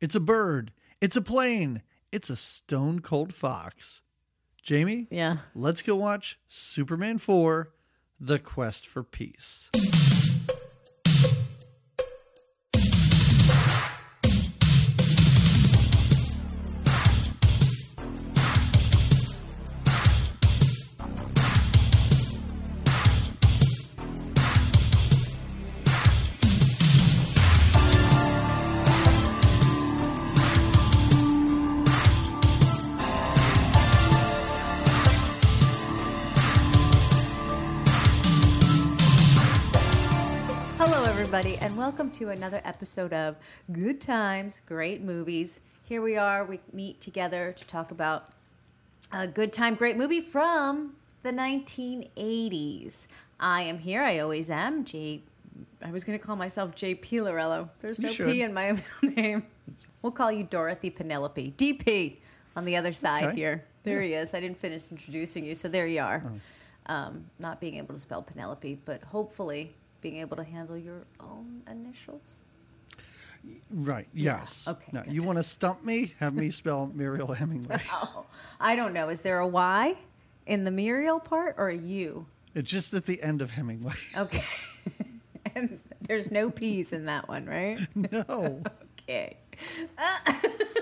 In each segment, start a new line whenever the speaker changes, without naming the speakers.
It's a bird. It's a plane. It's a stone cold fox. Jamie,
Yeah.
let's go watch Superman 4 The Quest for Peace.
To another episode of Good Times, Great Movies. Here we are, we meet together to talk about a good time, great movie from the 1980s. I am here, I always am. J. I was going to call myself J.P. Lorello. There's no. P in my middle name. We'll call you Dorothy Penelope. DP on the other side
Okay.
here. There he is. I didn't finish introducing you, so there you are. Um, not being able to spell Penelope, but hopefully being able to handle your own initials.
Right, yes.
okay,
Now, you want to stump me? Have me spell Muriel Hemingway.
Oh, I don't know. Is there a Y in the Muriel part or a U?
it's just at the end of Hemingway.
Okay. and there's no P's in that one, right?
No.
Okay.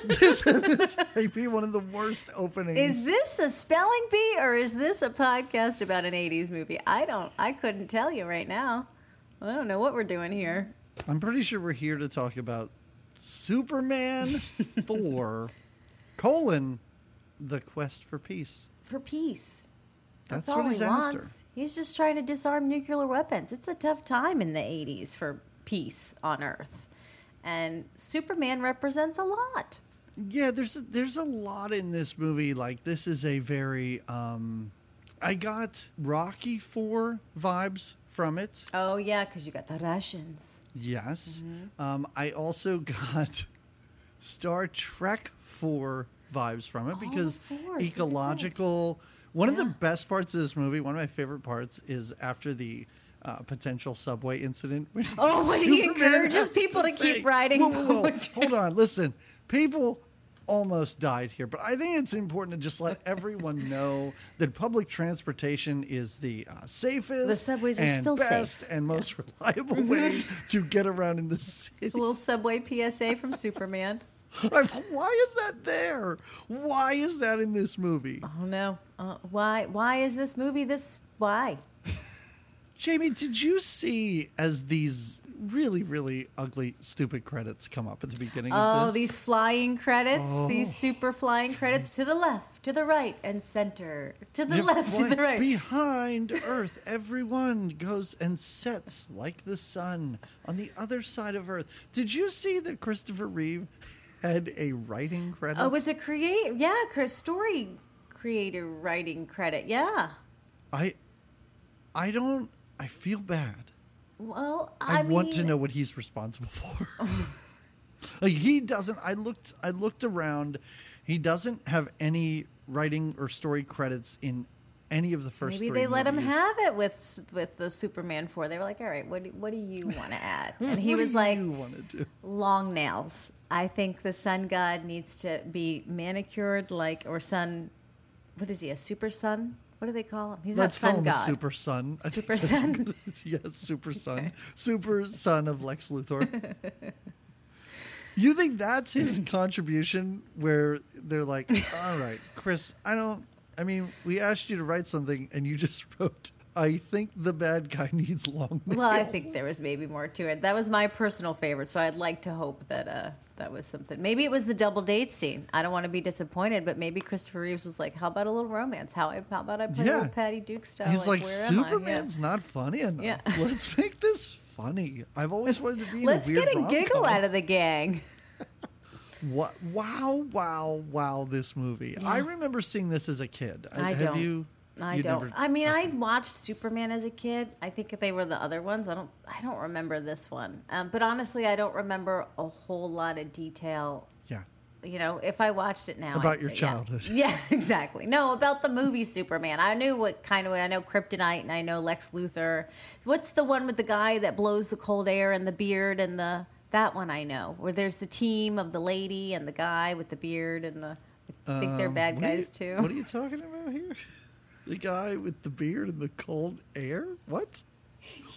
this, this may be one of the worst openings.
Is this a spelling bee or is this a podcast about an 80s movie? I don't, I couldn't tell you right now. I don't know what we're doing here.
I'm pretty sure we're here to talk about Superman 4 colon the quest for peace.
For peace.
That's,
That's, all
what he's
he
after.
wants. He's just trying to disarm nuclear weapons. It's a tough time in the 80s for peace on Earth. And Superman represents a lot.
Yeah, there's a, there's a lot in this movie. Like this is a very um, I got Rocky 4 vibes from it.
Oh, yeah, because you got the Russians.
Yes.
Mm-hmm.
Um, I also got Star Trek 4 vibes from it
Oh,
because
fours, look at this.
ecological. One of the best parts of this movie, one of my favorite parts, is after the uh, potential subway incident. when
Oh, when he encourages people to keep riding.
Whoa, whoa, whoa. Hold on, listen. People almost died here, but I think it's important to just let everyone know that public transportation is the uh, safest,
The subways are still
best
safe.
and most reliable way to get around in the city.
It's a little subway PSA from Superman.
Like, Why is that there? Why is that in this movie?
Oh, no. Uh, why, why is this movie this? Why?
Jamie, did you see as these really, really ugly, stupid credits come up at the beginning of
oh,
this.
Oh, these flying credits,
Oh.
these super flying credits to the left, to the right, and center. To the
Yeah,
left, to the right.
Behind Earth, everyone goes and sets like the sun on the other side of Earth. Did you see that Christopher Reeve had a writing credit?
Oh, it was a create? Yeah, Chris, story creator writing credit. Yeah.
I, I don't. I feel bad.
Well,
I,
I,
want to know what he's responsible for. like he doesn't. I looked. I looked around. He doesn't have any writing or story credits in any of the first.
Maybe
three
they let him have it with with the Superman four. They were like, "All right, what do, what do you want to add?" And he was like,
you want to do?
"Long nails. I think the sun god needs to be manicured, like or sun. What is he? A super sun? What do they call him? He's
Let's
not
call
sun
him
god.
Super Son. I
Super
think that's
Son?
what it is. yes, Super Son. Super Son of Lex Luthor. you think that's his contribution? Where they're like, "All right, Chris, I don't. I mean, we asked you to write something, and you just wrote." I think the bad guy needs long.
Well, I think there was maybe more to it. That was my personal favorite, so I'd like to hope that uh, that was something. Maybe it was the double date scene. I don't want to be disappointed, but maybe Christopher Reeves was like, "How about a little romance? How, how about I play
Yeah.
a little Patty Duke style?"
He's like,
I?" Yeah.
Superman's not funny enough.
Yeah.
Let's make this funny. I've always wanted to be.
Let's
a
get a giggle
rom-com.
out of the gang.
What? Wow! Wow! Wow! This movie. I remember seeing this as a kid.
I
Have
don't.
you?
I
you
don't.
never-
I mean, I watched Superman as a kid. I think they were the other ones. I don't. I don't remember this one. Um, but honestly, I don't remember a whole lot of detail.
Yeah.
You know, if I watched it now,
About
I-
your childhood.
Yeah, exactly. No, about the movie Superman. I knew what kind of. I know Kryptonite, and I know Lex Luthor. What's the one with the guy that blows the cold air and the beard and the That one I know. Where there's the team of the lady and the guy with the beard and the. I think they're
Um,
bad guys
you-
too.
What are you talking about here? The guy with the beard and the cold air? What?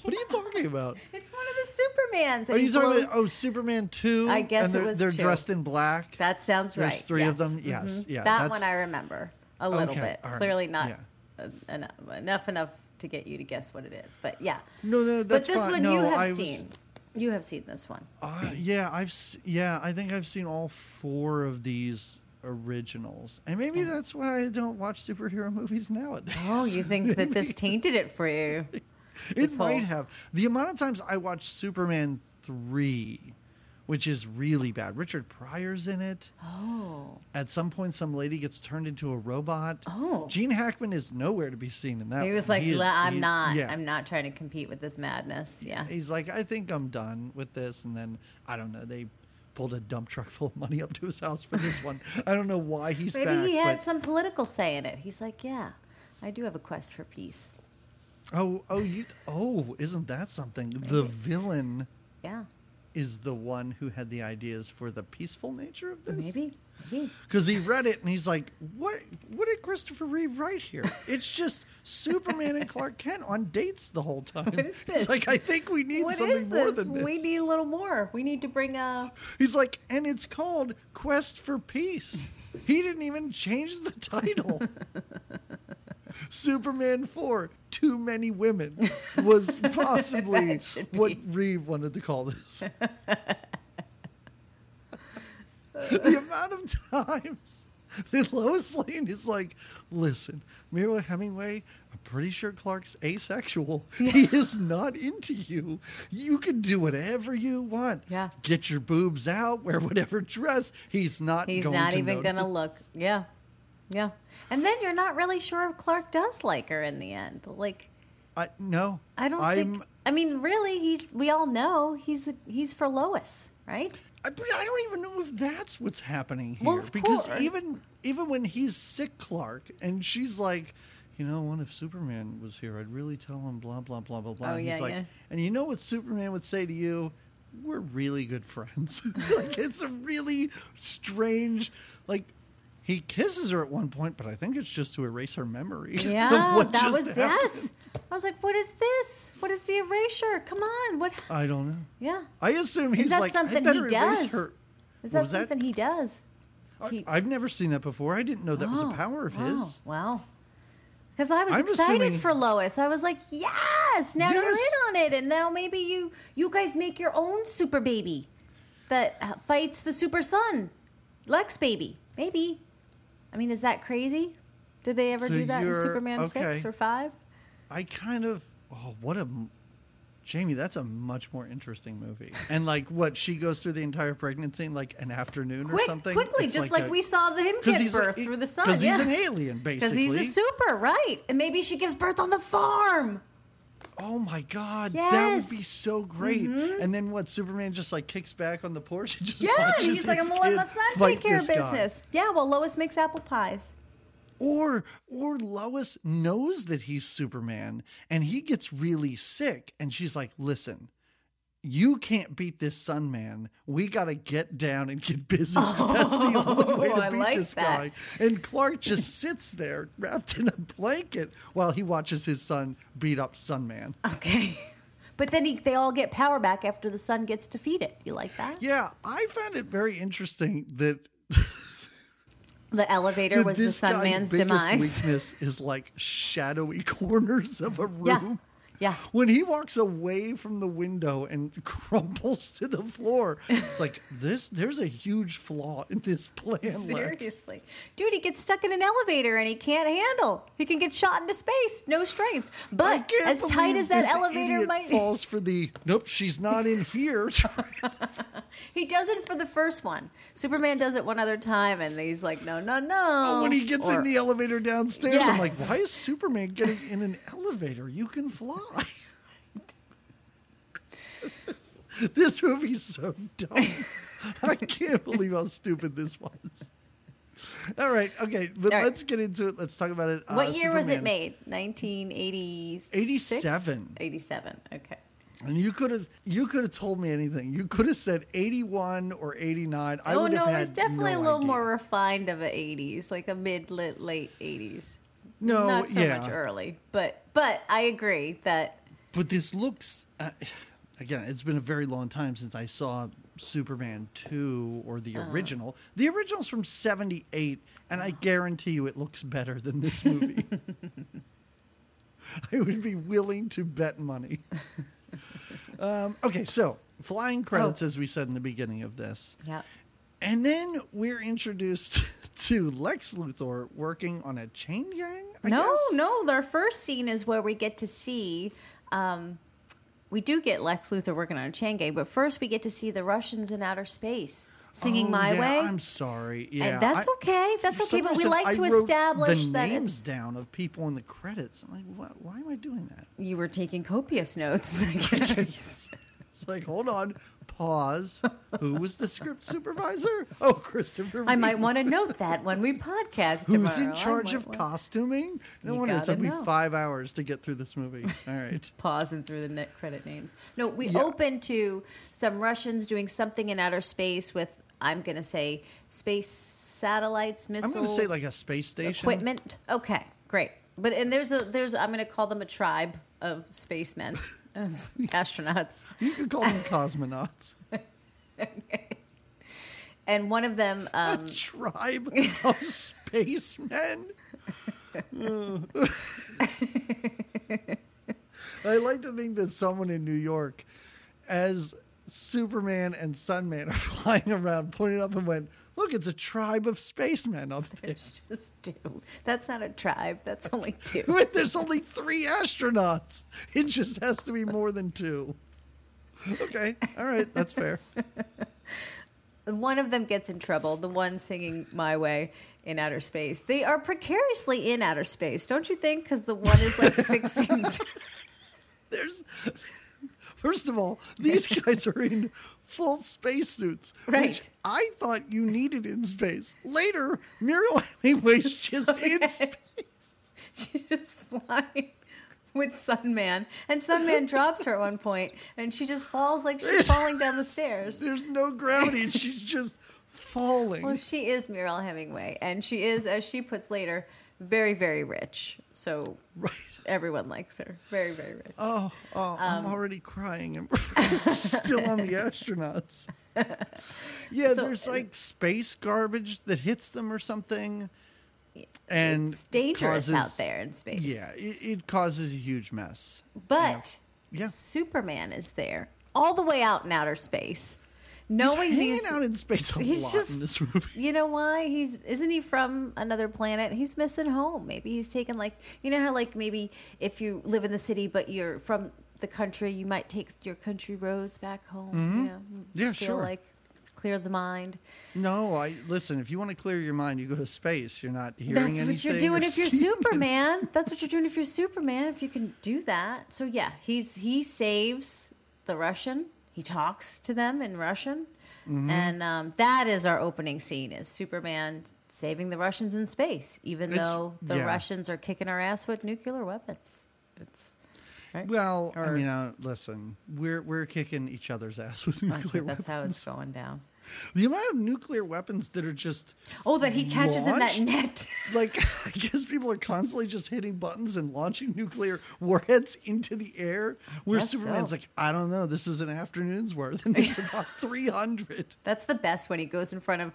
What are you talking about?
It's one of the Supermans.
Are you talking
blows-
about oh Superman two?
I guess
and
it
they're,
was
they're
two.
dressed in black.
That sounds
There's
right.
three of them? Yes,
Mhm.
yeah,
That
that's-
one I remember a little
Okay,
bit.
right,
Clearly not
yeah.
enough, enough enough to get you to guess what it is. But yeah.
No, no, that's but
this
fine.
one
no,
you have
I was,
seen. You have seen this one.
Uh, yeah, I've yeah, I think I've seen all four of these originals, and maybe that's why I don't watch superhero movies nowadays.
Oh, you think that this tainted it for you?
it might
whole-
have. The amount of times I watched Superman three, which is really bad. Richard Pryor's in it.
Oh.
At some point, some lady gets turned into a robot.
Oh.
Gene Hackman is nowhere to be seen in that.
He was
one.
like,
He is-
I'm
he-
not.
Yeah.
I'm not trying to compete with this madness. Yeah.
He's like, I think I'm done with this. And then I don't know. They pulled a dump truck full of money up to his house for this one. I don't know why he's
Maybe
back.
he had
but-
some political say in it. He's like, yeah, I do have a quest for peace.
Oh, oh, you. Oh, isn't that something? The villain
Yeah.
is the one who had the ideas for the peaceful nature of this.
Maybe.
Because he read it and he's like, "What? What did Christopher Reeve write here? It's just Superman and Clark Kent on dates the whole time."
What is this?
It's like I think we need
What
something
is
more
this?
than this.
We need a little more. We need to bring a.
He's like, and it's called Quest for Peace. He didn't even change the title. Superman 4, Too Many Women, was possibly
That should be.
what Reeve wanted to call this. the amount of times that Lois Lane is like, listen, Mira Hemingway, I'm pretty sure Clark's asexual. He is not into you. You can do whatever you want.
Yeah.
Get your boobs out, wear whatever dress. He's not
He's
going
not
to
even
notice.
gonna look. Yeah. Yeah. And then you're not really sure if Clark does like her in the end. Like,
I, no.
I don't
I'm,
think. I mean, really, he's. We all know he's he's for Lois, right?
I, but I don't even know if that's what's happening here.
Well,
because
course.
even even when he's sick, Clark, and she's like, you know, what if Superman was here? I'd really tell him blah blah blah blah blah.
Oh,
And
yeah,
he's like,
yeah.
and you know what Superman would say to you? We're really good friends. like it's a really strange, like. He kisses her at one point, but I think it's just to erase her memory.
Yeah,
what
that was
happened.
yes. I was like, what is this? What is the erasure? Come on, what?
I don't know.
Yeah,
I assume he's
that
like,
something he does?
her.
is that
was that?
something he does?
I, I've never seen that before. I didn't know that was a
Oh,
power of
wow,
his.
Wow. Because I was
I'm
excited
assuming-
for Lois. I was like, yes, now you're in on it, and now maybe you you guys make your own super baby that uh, fights the super son, Lex baby. Maybe. I mean, is that crazy? Did they ever
So
do that in Superman six or five?
I kind of oh what a Jamie, that's a much more interesting movie. And like what she goes through the entire pregnancy in like an afternoon or something.
quickly,
It's
just like,
a-
we saw the him give
he's a-
birth through the sun.
Because he's
yeah.
an alien, basically.
Because he's a super, right? And maybe she gives birth on the farm.
Oh my god, that
Yes. Mm-hmm.
would be so great. And then what? Superman just like kicks back on the porch and just
Yeah, he's like, I'm gonna let my son take care of
this guy."
business. Yeah, well, Lois makes apple pies.
Or or Lois knows that he's Superman and he gets really sick and she's like, "Listen, you can't beat this Sun Man. We got to get down and get busy. That's the only oh, way
Oh,
to beat
like
this
that.
guy." And Clark just sits there wrapped in a blanket while he watches his son beat up Sun Man.
Okay. But then he, they all get power back after the sun gets defeated. You like that?
Yeah, I found it very interesting that
The elevator
that
was the Sun Man's
biggest
demise.
weakness is like shadowy corners of a room.
Yeah. Yeah.
When he walks away from the window and crumples to the floor, it's like this. There's a huge flaw in this plan. Lex.
Seriously. Dude, he gets stuck in an elevator and he can't handle. He can get shot into space. No strength. But as tight as that elevator might
falls for the nope. She's not in here.
He does it for the first one. Superman does it one other time and he's like, no, no, no.
when he gets
Or-
in the elevator downstairs, I'm like, why is Superman getting in an elevator? You can fly. this movie's so dumb. I can't believe how stupid this was. All right, okay, but
right.
let's get into it. Let's talk about it. Uh,
What year was it made? 1986?
87.
87. Okay.
And you could have you could have told me anything. You could have said 81 or 89. I
oh
would have
no,
had
it's definitely
no
a little
idea.
more refined of a '80s, like a mid late '80s.
No,
not so
yeah.
much early, but but I agree that
But this looks uh, again, it's been a very long time since I saw Superman 2 or the
Uh-huh.
original. The original's from 78 and I guarantee you it looks better than this movie. I would be willing to bet money. um, okay, so flying credits,
Oh.
as we said in the beginning of this.
yeah.
And then we're introduced to Lex Luthor working on a chain gang. I
no,
guess?
no. Their first scene is where we get to see. Um, we do get Lex Luthor working on a chain gang, but first we get to see the Russians in outer space singing
Oh,
"My
yeah,
Way."
I'm sorry. Yeah,
and that's
I-
okay. That's okay. But we like
I
to establish
the
that
names down of people in the credits. I'm like, why am I doing that?
you were taking copious notes.
It's like, hold on, pause. Who was the script supervisor? Oh, Christopher.
I might want to note that when we podcast tomorrow.
Who's in charge of
want-
costuming? No
You
wonder it took me five hours to get through this movie. All right.
pausing through the net credit names. No, we
Yeah.
open to some Russians doing something in outer space with I'm going to say space satellites,
missiles.
I'm
going to say like a space station.
equipment. Okay, great. But and there's a there's I'm going to call them a tribe of spacemen, astronauts,
You could call them cosmonauts.
and one of them.
A
Um,
tribe of spacemen. I like to think that someone in New York, as Superman and Sunman are flying around, pointed up and went, "Look, it's a tribe of spacemen up there."
there's just two. That's not a tribe. That's only two.
Wait, There's only three astronauts. It just has to be more than two. Okay, all right, that's fair.
one of them gets in trouble. The one singing "My Way" in outer space. They are precariously in outer space, don't you think? Because the one is like fixing.
There's first of all, these guys are in full spacesuits, which I thought you needed in space. Later, Muriel Hemingway's just in space.
She's just flying with Sunman, and Sunman drops her at one point, and she just falls like she's falling down the stairs.
There's no gravity, and she's just falling.
Well, she is Muriel Hemingway, and she is, as she puts later, very, very rich. So
right.
everyone likes her. Very, very rich.
Oh, oh I'm
Um,
already crying. I'm still on the astronauts. Yeah,
So-
there's like space garbage that hits them or something. And
it's dangerous
causes-
out there in space.
Yeah, it, it causes a huge mess.
But
Yeah.
Superman is there all the way out in outer space, knowing
He's hanging
these.
out in space a
he's
lot
just-
in this movie.
you know why he's isn't he from another planet? He's missing home. Maybe he's taken like you know how like maybe if you live in the city but you're from the country, you might take your country roads back home. You know,
Mm-hmm. Yeah,
feel
sure.
Like clear the mind.
No, I listen. If you want to clear your mind, you go to space. You're not hearing
That's what you're doing if you're Superman. That's what you're doing if you're Superman. If you can do that. So yeah, he's he saves the Russian. He talks to them in Russian,
Mm-hmm.
and um, that is our opening scene: is Superman saving the Russians in space, even
It's-
though the
yeah.
Russians are kicking our ass with nuclear weapons. It's right.
Well, I mean, uh, listen, we're we're kicking each other's ass with nuclear
that's how it's going down.
The amount of nuclear weapons that are just
Oh, that he catches in that net.
like, I guess people are constantly just hitting buttons and launching nuclear warheads into the air. Where Superman's
so.
like, I don't know, this is an afternoon's worth, and there's about three hundred.
That's the best when he goes in front of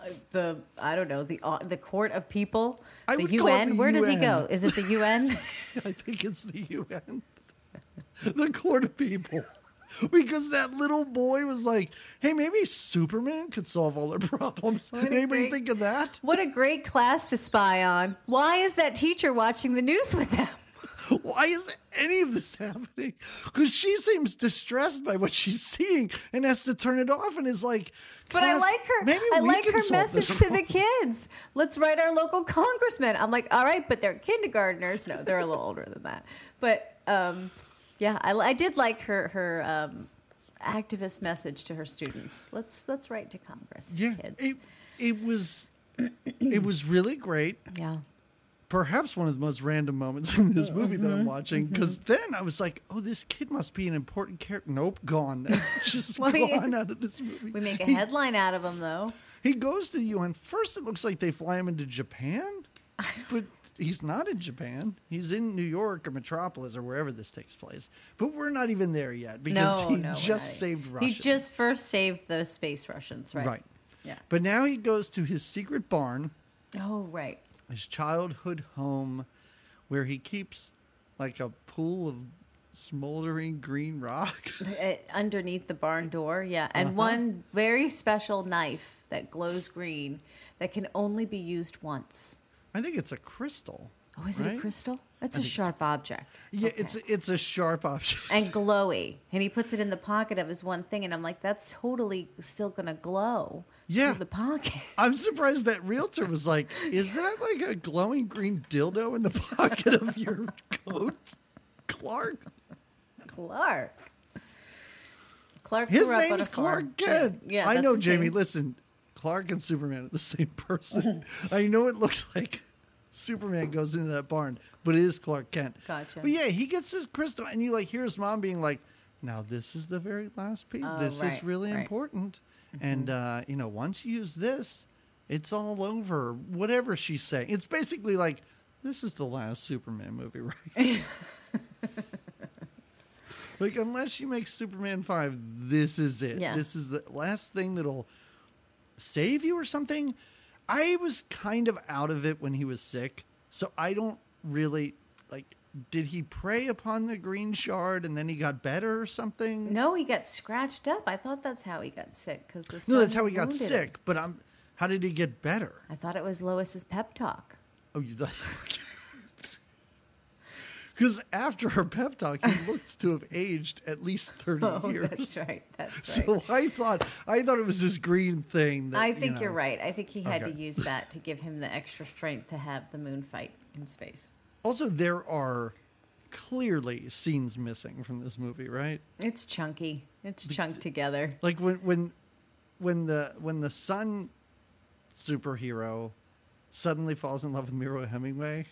uh, the I don't know the uh, the court of people,
I
the UN.
the
Where does he go? Is it the UN?
I think it's the UN, the court of people. Because that little boy was like, "Hey, maybe Superman could solve all their problems."
What
Anybody
great-
think of that?
what a great class to spy on. Why is that teacher watching the news with them?
Why is any of this happening? Because she seems distressed by what she's seeing and has to turn it off and is like,
But I like her.
Maybe
I
we
like her message to the kids. Let's write our local congressman. I'm like, all right, but they're kindergartners. No, they're a little older than that. But um, yeah, I, I did like her her um, activist message to her students. Let's let's write to Congress,
Yeah,
kids.
it it was it was really great.
yeah.
perhaps one of the most random moments in this movie that I'm
Mm-hmm.
watching. Because then I was like, oh, this kid must be an important character. Nope, gone. Then. Just
Well, he
gone out of this movie.
We make a
He-
headline out of him, though.
He goes to the UN. First, it looks like they fly him into Japan, but he's not in Japan. He's in New York or Metropolis or wherever this takes place. But we're not even there yet because
No,
he
no,
just saved Russia.
He just first saved those space Russians, right?
right.
Yeah.
But now he goes to his secret barn,
Oh, right.
his childhood home, where he keeps like a pool of smoldering green rock.
Uh, underneath the barn door, yeah, and
Uh-huh.
one very special knife that glows green that can only be used once.
I think it's a crystal.
Oh, is it a crystal? That's
I
a
think it's-
sharp object.
Yeah,
Okay.
it's it's a sharp object.
and glowy, and he puts it in the pocket of his one thing, and I'm like, that's totally still gonna glow.
Yeah.
through the pocket.
I'm surprised that realtor was like, "Is that like a glowing green dildo in the pocket of your coat, Clark?"
Clark. Clark.
His
grew up on
name's. Clark Kent.
Yeah, yeah
I know, Jamie. Listen, Clark and Superman are the same person. I know it looks like Superman goes into that barn, but it is Clark Kent.
Gotcha.
But yeah, he gets his crystal, and you like hear his mom being like, "Now this is the very last piece.
Oh,
this is really
right.
important." And uh, you know, once you use this, it's all over. Whatever she's saying, it's basically like this is the last Superman movie, right? like unless she makes Superman five, this is it.
Yeah.
This is the last thing that'll save you or something. I was kind of out of it when he was sick, so I don't really like. Did he prey upon the green shard and then he got better or something?
No, he got scratched up. I thought that's how he got sick because the
No, that's how he got
wounded him.
sick. But I'm. How did he get better?
I thought it was Lois's pep talk.
Oh, you thought. Because after her pep talk, he looks to have aged at least thirty
Oh,
years.
that's right. That's right.
So I thought I thought it was this green thing. That,
I
you
think
know-
you're right. I think he had
Okay.
to use that to give him the extra strength to have the moon fight in space.
Also, there are clearly scenes missing from this movie, right?
It's chunky. It's chunked together.
Like when when when the when the sun superhero suddenly falls in love with Miro Hemingway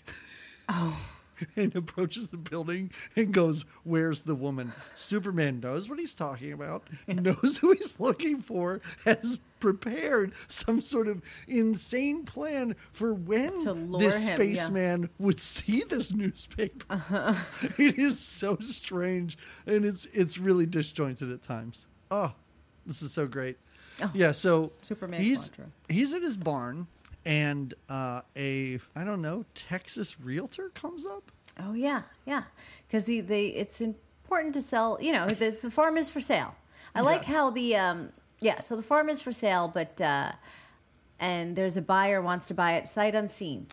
Oh,
and approaches the building and goes, "Where's the woman?" Superman knows what he's talking about, knows who he's looking for, has prepared some sort of insane plan for when this
him, yeah.
spaceman would see this newspaper. It is so strange, and it's it's really disjointed at times. Oh, this is so great.
Oh.
Yeah, so
Superman
he's he's at his barn, and uh, a I don't know Texas realtor comes up.
oh yeah, yeah. Because the, the it's important to sell. You know, the farm is for sale. I like how the um yeah. So the farm is for sale, but uh, and there's a buyer wants to buy it sight unseen,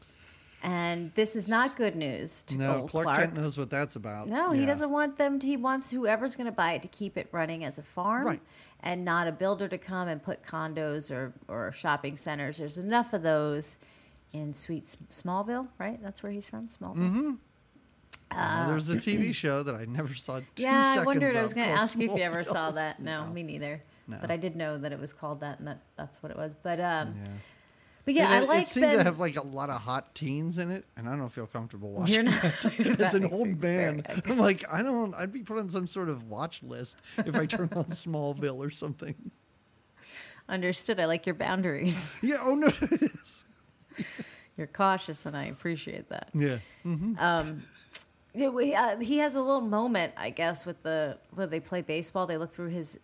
and this is not good news to
No,
old
Clark,
Clark.
Kent knows what that's about.
No, he doesn't want them to. He wants whoever's going to buy it to keep it running as a farm,
Right.
and not a builder to come and put condos or or shopping centers. There's enough of those in sweet Smallville, right? That's where he's from, Smallville.
Mm-hmm. Uh, there's a TV show that I never saw.
Yeah, I wondered. I was going to ask you if you ever saw that. No, me neither.
No.
But I did know that it was called that, and that that's what it was. But um,
Yeah.
But yeah, I like
it seemed
them.
to have like a lot of hot teens in it, and I don't feel comfortable watching.
You're not.
it. As an old man. I'm like, I don't. I'd be put on some sort of watch list if I turn on Smallville or something.
Understood. I like your boundaries.
Yeah. Oh no.
You're cautious, and I appreciate that.
yeah. hmm
um, yeah, we, uh, he has a little moment, I guess, with the when they play baseball. They look through his.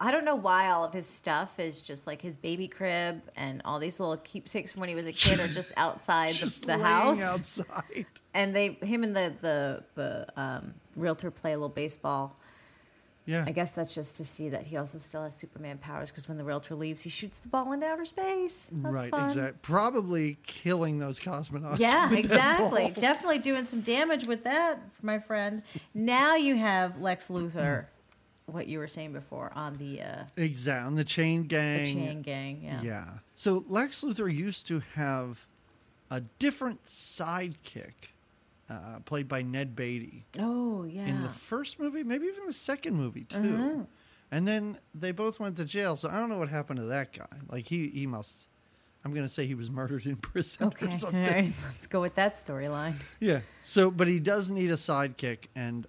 I don't know why all of his stuff is just like his baby crib and all these little keepsakes from when he was a kid are just outside
Just
the, the house.
outside.
And they, him and the the the um, realtor play a little baseball.
Yeah.
I guess that's just to see that he also still has Superman powers because when the realtor leaves, he shoots the ball into outer space. That's
right. Exactly. Probably killing those cosmonauts.
Yeah, exactly. Definitely doing some damage with that, my friend. Now you have Lex Luthor, what you were saying before on the uh,
Exactly. On the chain gang.
the chain gang. Yeah.
Yeah. So Lex Luthor used to have a different sidekick, uh, played by Ned Beatty,
Oh yeah.
in the first movie, maybe even the second movie too.
Uh-huh.
And then they both went to jail. So I don't know what happened to that guy. Like he he must I'm going to say he was murdered in prison
Okay.
or something.
right. Let's go with that storyline.
Yeah. So, but he does need a sidekick, and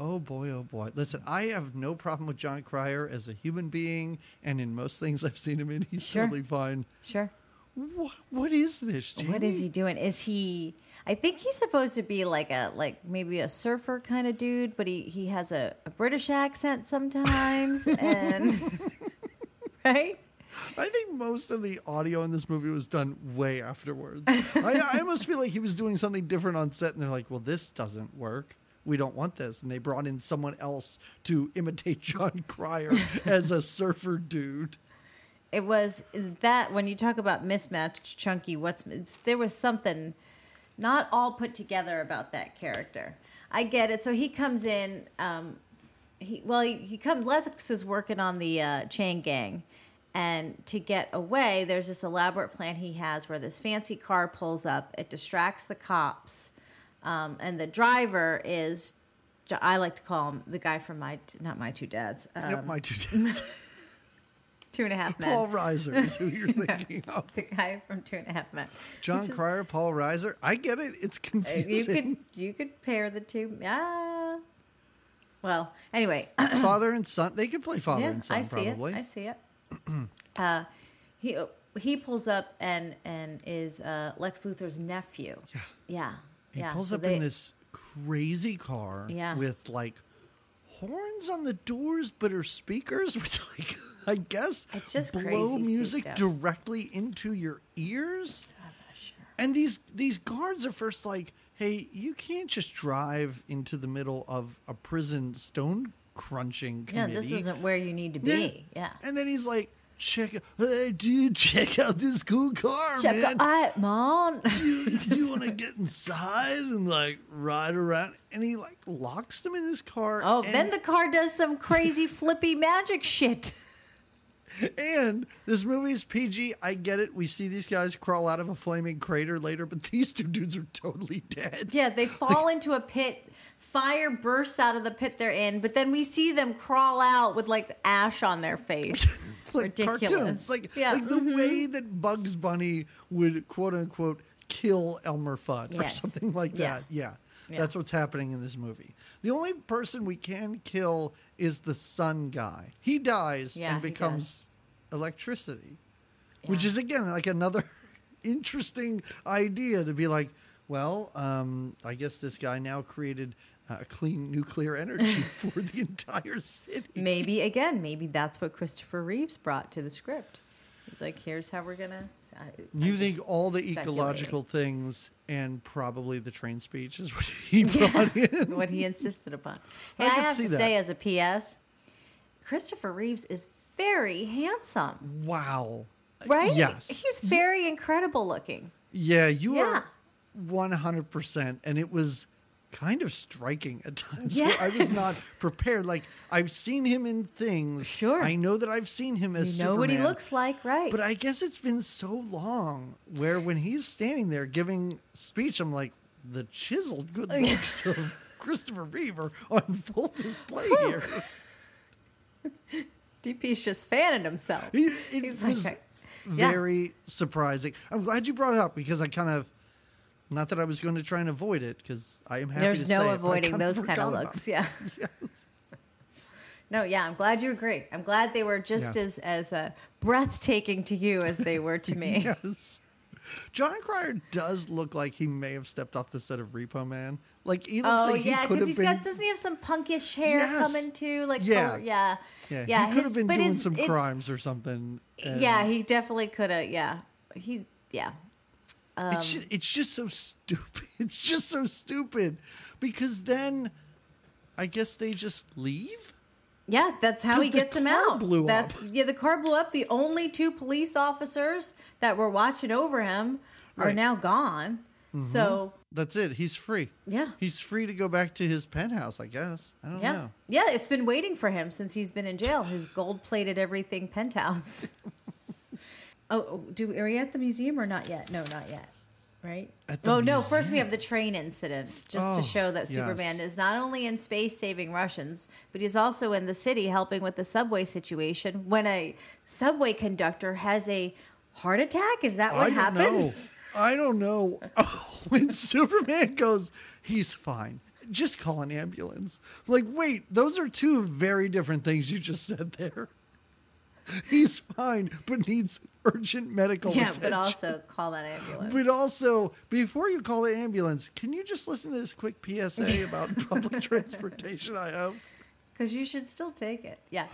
oh boy, oh boy. Listen, I have no problem with Jon Cryer as a human being, and in most things I've seen him in, he's
Sure.
totally fine.
Sure.
What What is this? Jamie?
What is he doing? Is he? I think he's supposed to be like a like maybe a surfer kind of dude, but he he has a, a British accent sometimes, and right.
I think most of the audio in this movie was done way afterwards. I, I almost feel like he was doing something different on set, and they're like, "Well, this doesn't work. We don't want this." And they brought in someone else to imitate Jon Cryer as a surfer dude.
It was that when you talk about mismatched chunky, what's there was something not all put together about that character. I get it. So he comes in. Um, he well, he, he comes. Lex is working on the uh, chain gang, and to get away, there's this elaborate plan he has where this fancy car pulls up. It distracts the cops, um, and the driver is. I like to call him the guy from my not my two dads. Um,
yep, my two dads.
two and a half men.
Paul Reiser is who you're thinking of.
the guy from Two and a Half Men.
Jon Cryer, Paul Reiser. I get it. It's
Uh, You
confusing.
could you could pair the two. Yeah. Well, anyway,
father and son. They could play father
yeah,
and son
I see
probably.
it. I see it. uh, he he pulls up and and is uh, Lex Luthor's nephew. Yeah. Yeah.
He
yeah.
pulls
So
up
they-
in this crazy car
Yeah.
with like horns on the doors, but are speakers, which like I guess
It's just
blow music directly into your ears. And these these guards are first like, "Hey, you can't just drive into the middle of a prison stone crunching committee.
Yeah,
committee."
this isn't where you need to be. Yeah.
And then he's like, "Check, out, hey, dude, check out this cool car,
Check
man."
it out, man.
do you, do you want to get inside and like ride around? And he like locks them in his car.
Oh,
and,
then the car does some crazy flippy magic shit.
and this movie is PG. I get it. We see these guys crawl out of a flaming crater later, but these two dudes are totally dead.
Yeah, they fall into a pit. Fire bursts out of the pit they're in, but then we see them crawl out with like ash on their face.
like
Ridiculous.
cartoons, like
Yeah,
like the
mhm.
way that Bugs Bunny would quote unquote kill Elmer Fudd or something like
Yeah.
that. Yeah.
Yeah.
That's what's happening in this movie. The only person we can kill is the sun guy. He dies
Yeah,
and becomes electricity, which is again like another interesting idea to be like, well, um, I guess this guy now created uh, clean nuclear energy for the entire city.
maybe again, maybe that's what Christopher Reeves brought to the script. He's like, here's how we're gonna. I-
You think all the ecological things and probably the train speech is what he brought in?
what he insisted upon.
I
Hey, I,
could
have to
that.
say, as a PS, Christopher Reeves is very handsome,
Wow.
right?
Yes.
he's very incredible looking.
Yeah, you
Yeah.
are 100%. And it was kind of striking at times. where I was not prepared. Like, I've seen him in things.
Sure.
I know that I've seen him as
You know what he looks like, right?
But I guess it's been so long where when he's standing there giving speech, I'm like, the chiseled good looks of Christopher Reeve are on full display here.
DP's just fanning himself.
It, it
He's
was
like, yeah.
very surprising. I'm glad you brought it up because I kind of, not that I was going to try and avoid it because I am happy
There's
to say
no
it,
avoiding
kinda
those kind of looks.
it.
Yeah. No, yeah, I'm glad you agree. I'm glad they were just
Yeah.
as as uh, breathtaking to you as they were to me.
Yes. Jon Cryer does look like he may have stepped off the set of Repo Man. Like he looks
Oh
like he
yeah,
could
because
have
he's
been.
got doesn't he have some punkish hair
Yes.
coming too? Like
Yeah.
color- yeah,
yeah,
yeah.
he could
his-
have been doing
his-
some crimes or something. and
Yeah, he definitely could have. Yeah, he yeah.
It's, just, it's just so stupid. It's just so stupid because then I guess they just leave.
Yeah, that's how he gets him out. that's
up.
yeah, the car blew up. The only two police officers that were watching over him are
Right. Mm-hmm.
now gone. So
That's it. He's free.
yeah,
He's free to go back to his penthouse, I guess. I don't
yeah,
know.
yeah. It's been waiting for him since he's been in jail. His gold-plated everything penthouse. oh, oh, do are we at the museum or not yet? No, not yet. Right? Oh no! First, we have the train incident, just
Oh,
to show that
yes.
Superman is not only in space saving Russians, but he's also in the city helping with the subway situation. When a subway conductor has a heart attack? Is that what
I don't
happens?
know. I don't know. when Superman goes, he's fine. Just call an ambulance. Like, wait, those are two very different things you just said there. He's fine, but needs urgent medical
Yeah,
attention.
but also call that ambulance.
But also, before you call the ambulance, can you just listen to this quick PSA about public transportation I have?
Because you should still take it. Yeah.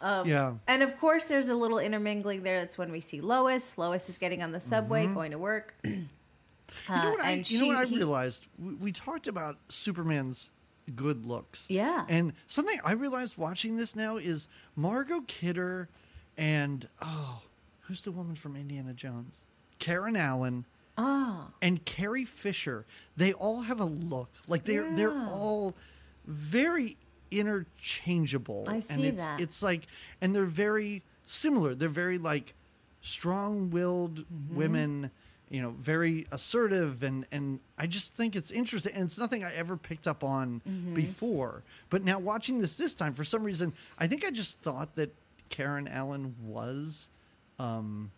Um,
Yeah.
And of course, there's a little intermingling there. That's when we see Lois. Lois is getting on the subway, going to work.
Mm-hmm. You know what I, you know what I
he-
realized? We, we talked about Superman's good looks.
Yeah.
And something I realized watching this now is Margot Kidder and, oh, who's the woman from Indiana Jones? Karen Allen
Oh,
and Carrie Fisher. They all have a look. Like they're they're all very interchangeable.
I
and
see
it's,
that.
It's like and they're very similar. They're very like strong-willed
Mm-hmm.
women, you know, very assertive and and I just think it's interesting and it's nothing I ever picked up on
Mm-hmm.
before. But now watching this this time for some reason, I think I just thought that Karen Allen was um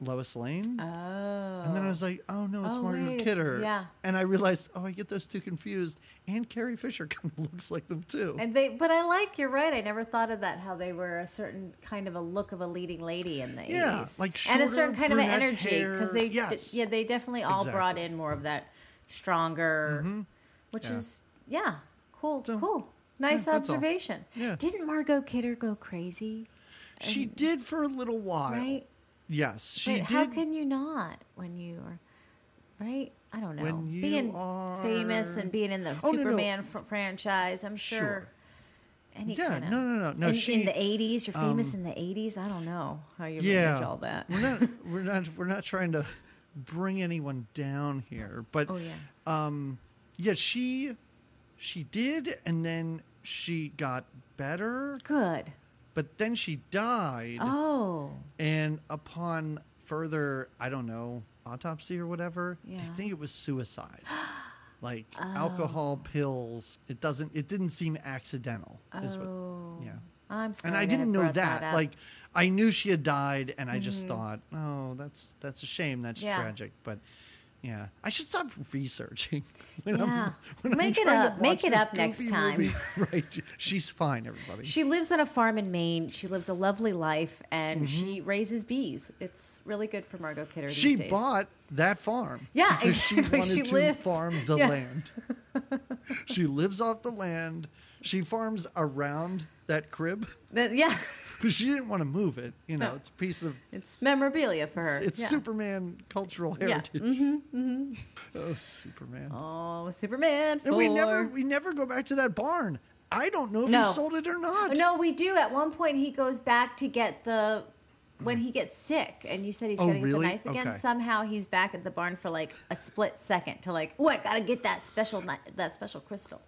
Lois Lane.
oh.
And then I was like, oh no, it's
Oh,
Margot
wait,
Kidder.
yeah.
And I realized, oh, I get those two confused. And Carrie Fisher kind of looks like them too.
And they, but I like. You're right. I never thought of that. How they were a certain kind of a look of a leading lady in the
Yeah,
80s,
like
and a certain kind of an energy because they,
Yes.
yeah, they definitely all brought in more of that stronger, which
Yeah.
is yeah, cool,
So,
cool, nice
yeah,
observation.
Yeah.
Didn't Margot Kidder go crazy?
she did for a little while.
Right?
Yes, she did.
how can you not when you are right? I don't know. Being
are-
famous and being in the
Oh, no, no.
Superman fr- franchise, I'm sure.
Sure.
Any
Yeah,
kind of,
no, no, no, no,
In,
she-
in the '80s, you're famous
um,
in the '80s. I don't know how you
yeah,
manage all that.
we're not. We're not. We're not trying to bring anyone down here. But
Oh yeah.
um, yeah, she she did, and then she got better,
Good.
but then she died.
Oh.
And upon further, I don't know, autopsy or whatever,
Yeah.
I think it was suicide. like alcohol, pills. It doesn't. It didn't seem accidental. Is what,
Oh.
yeah.
I'm sorry.
And I didn't know that.
Mm-hmm.
like, I knew she had died, and I just thought, oh, that's that's a shame. That's
Yeah.
tragic. But yeah, I should stop researching. when
Yeah.
When
Make it
trying to
up. Make it up next time.
movie. right. She's fine, everybody.
She lives on a farm in Maine. She lives a lovely life, and she raises bees. It's really good for Margot Kidder
Mm-hmm. she
days.
bought that farm.
Yeah, exactly.
She
She
wanted to
lives-
farm the
yeah.
land. she lives off the land. She farms around that crib
That- yeah,
because she didn't want to move it. You know,
No.
it's a piece of
it's memorabilia for her.
it's
yeah.
Superman cultural
Yeah.
heritage. Mm-hmm, Oh, Superman!
Oh, Superman.
and we never we never go back to that barn. I don't know if
No.
he sold it or not.
No, we do. At one point, he goes back to get the when he gets sick, and you said he's
Oh,
going to get the knife again.
Okay.
Somehow he's back at the barn for like a split second to like, oh, I got to get that special that special crystal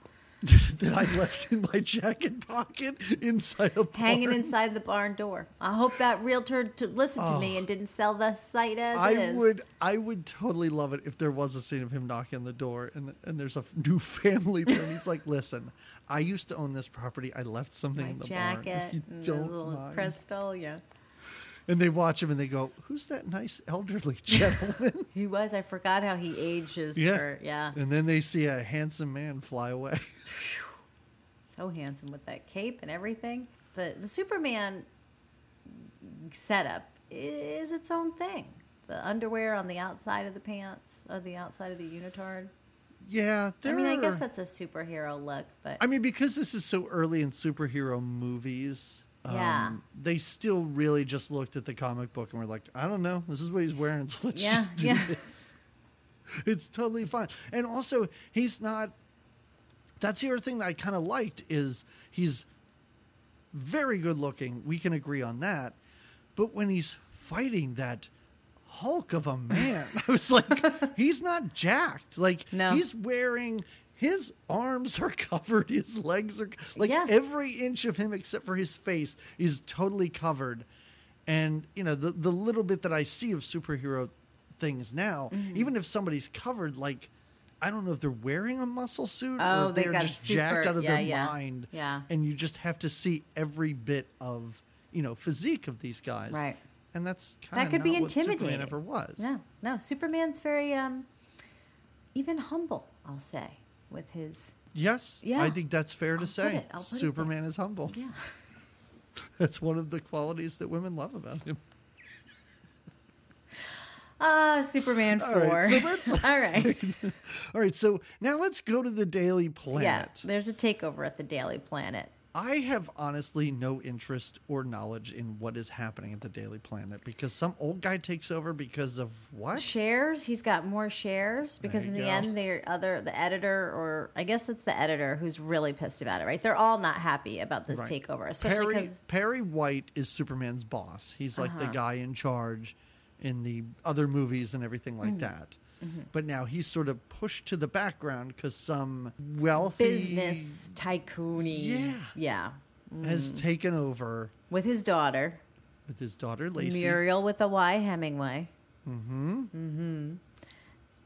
that I left in my jacket pocket inside a barn.
hanging inside the barn door. I hope that realtor to listen to me oh. and didn't sell the site as
Oh. I
is.
would, I would totally love it if there was a scene of him knocking on the door and and there's a new family there, and he's like, "Listen, I used to own this property. I left something
My
in the
jacket,
barn. If you don't
little
mind."
crystal. Yeah,
And they watch him and they go, "Who's that nice elderly gentleman?"
he was. I forgot how he ages.
yeah,
For, yeah.
And then they see a handsome man fly away.
so handsome with that cape and everything. The the Superman setup is its own thing. The underwear on the outside of the pants, or the outside of the unitard.
yeah, there
I mean, I guess that's a superhero look, but
I mean, because this is so early in superhero movies,
Yeah.
um, they still really just looked at the comic book and were like, I don't know, this is what he's wearing, so let's
Yeah,
just do
yeah.
this. It's totally fine. And also, he's not. That's the other thing that I kind of liked is he's very good looking. We can agree on that. But when he's fighting that Hulk of a man, I was like, he's not jacked. Like
No.
he's wearing his arms are covered, his legs are like
Yeah.
every inch of him except for his face is totally covered. And you know the the little bit that I see of superhero things now,
Mm-hmm.
even if somebody's covered, like I don't know if they're wearing a muscle suit
Oh,
or if
they
they're just
super-
jacked out of
yeah,
their
yeah.
mind.
Yeah.
And you just have to see every bit of, you know, physique of these guys.
Right.
and that's kind
That could be
what Superman
intimidating.
ever was.
No, no. Superman's very um, even humble. I'll say with his
Yes,
Yeah.
I think that's fair to say.
I'll put
Superman is humble.
yeah.
That's one of the qualities that women love about him.
Ah, Superman
All
four.
right, so let's-
All right.
All right, so now let's go to the Daily
Yeah,
Planet.
there's a takeover at the Daily Planet.
I have honestly no interest or knowledge in what is happening at the Daily Planet because some old guy takes over because of what?
Shares. He's got more shares because in the
go.
end, the other the editor or I guess it's the editor who's really pissed about it. Right? They're all not happy about this
Right.
takeover, especially
Perry,
because
Perry White is Superman's boss. He's like the
Uh-huh.
guy in charge in the other movies and everything like that. But now he's sort of pushed to the background because some wealthy
business tycoon
Yeah.
Yeah.
has taken over
With his daughter
with his daughter Lacey.
Muriel with a Y Hemingway. Mm-hmm. Mm-hmm.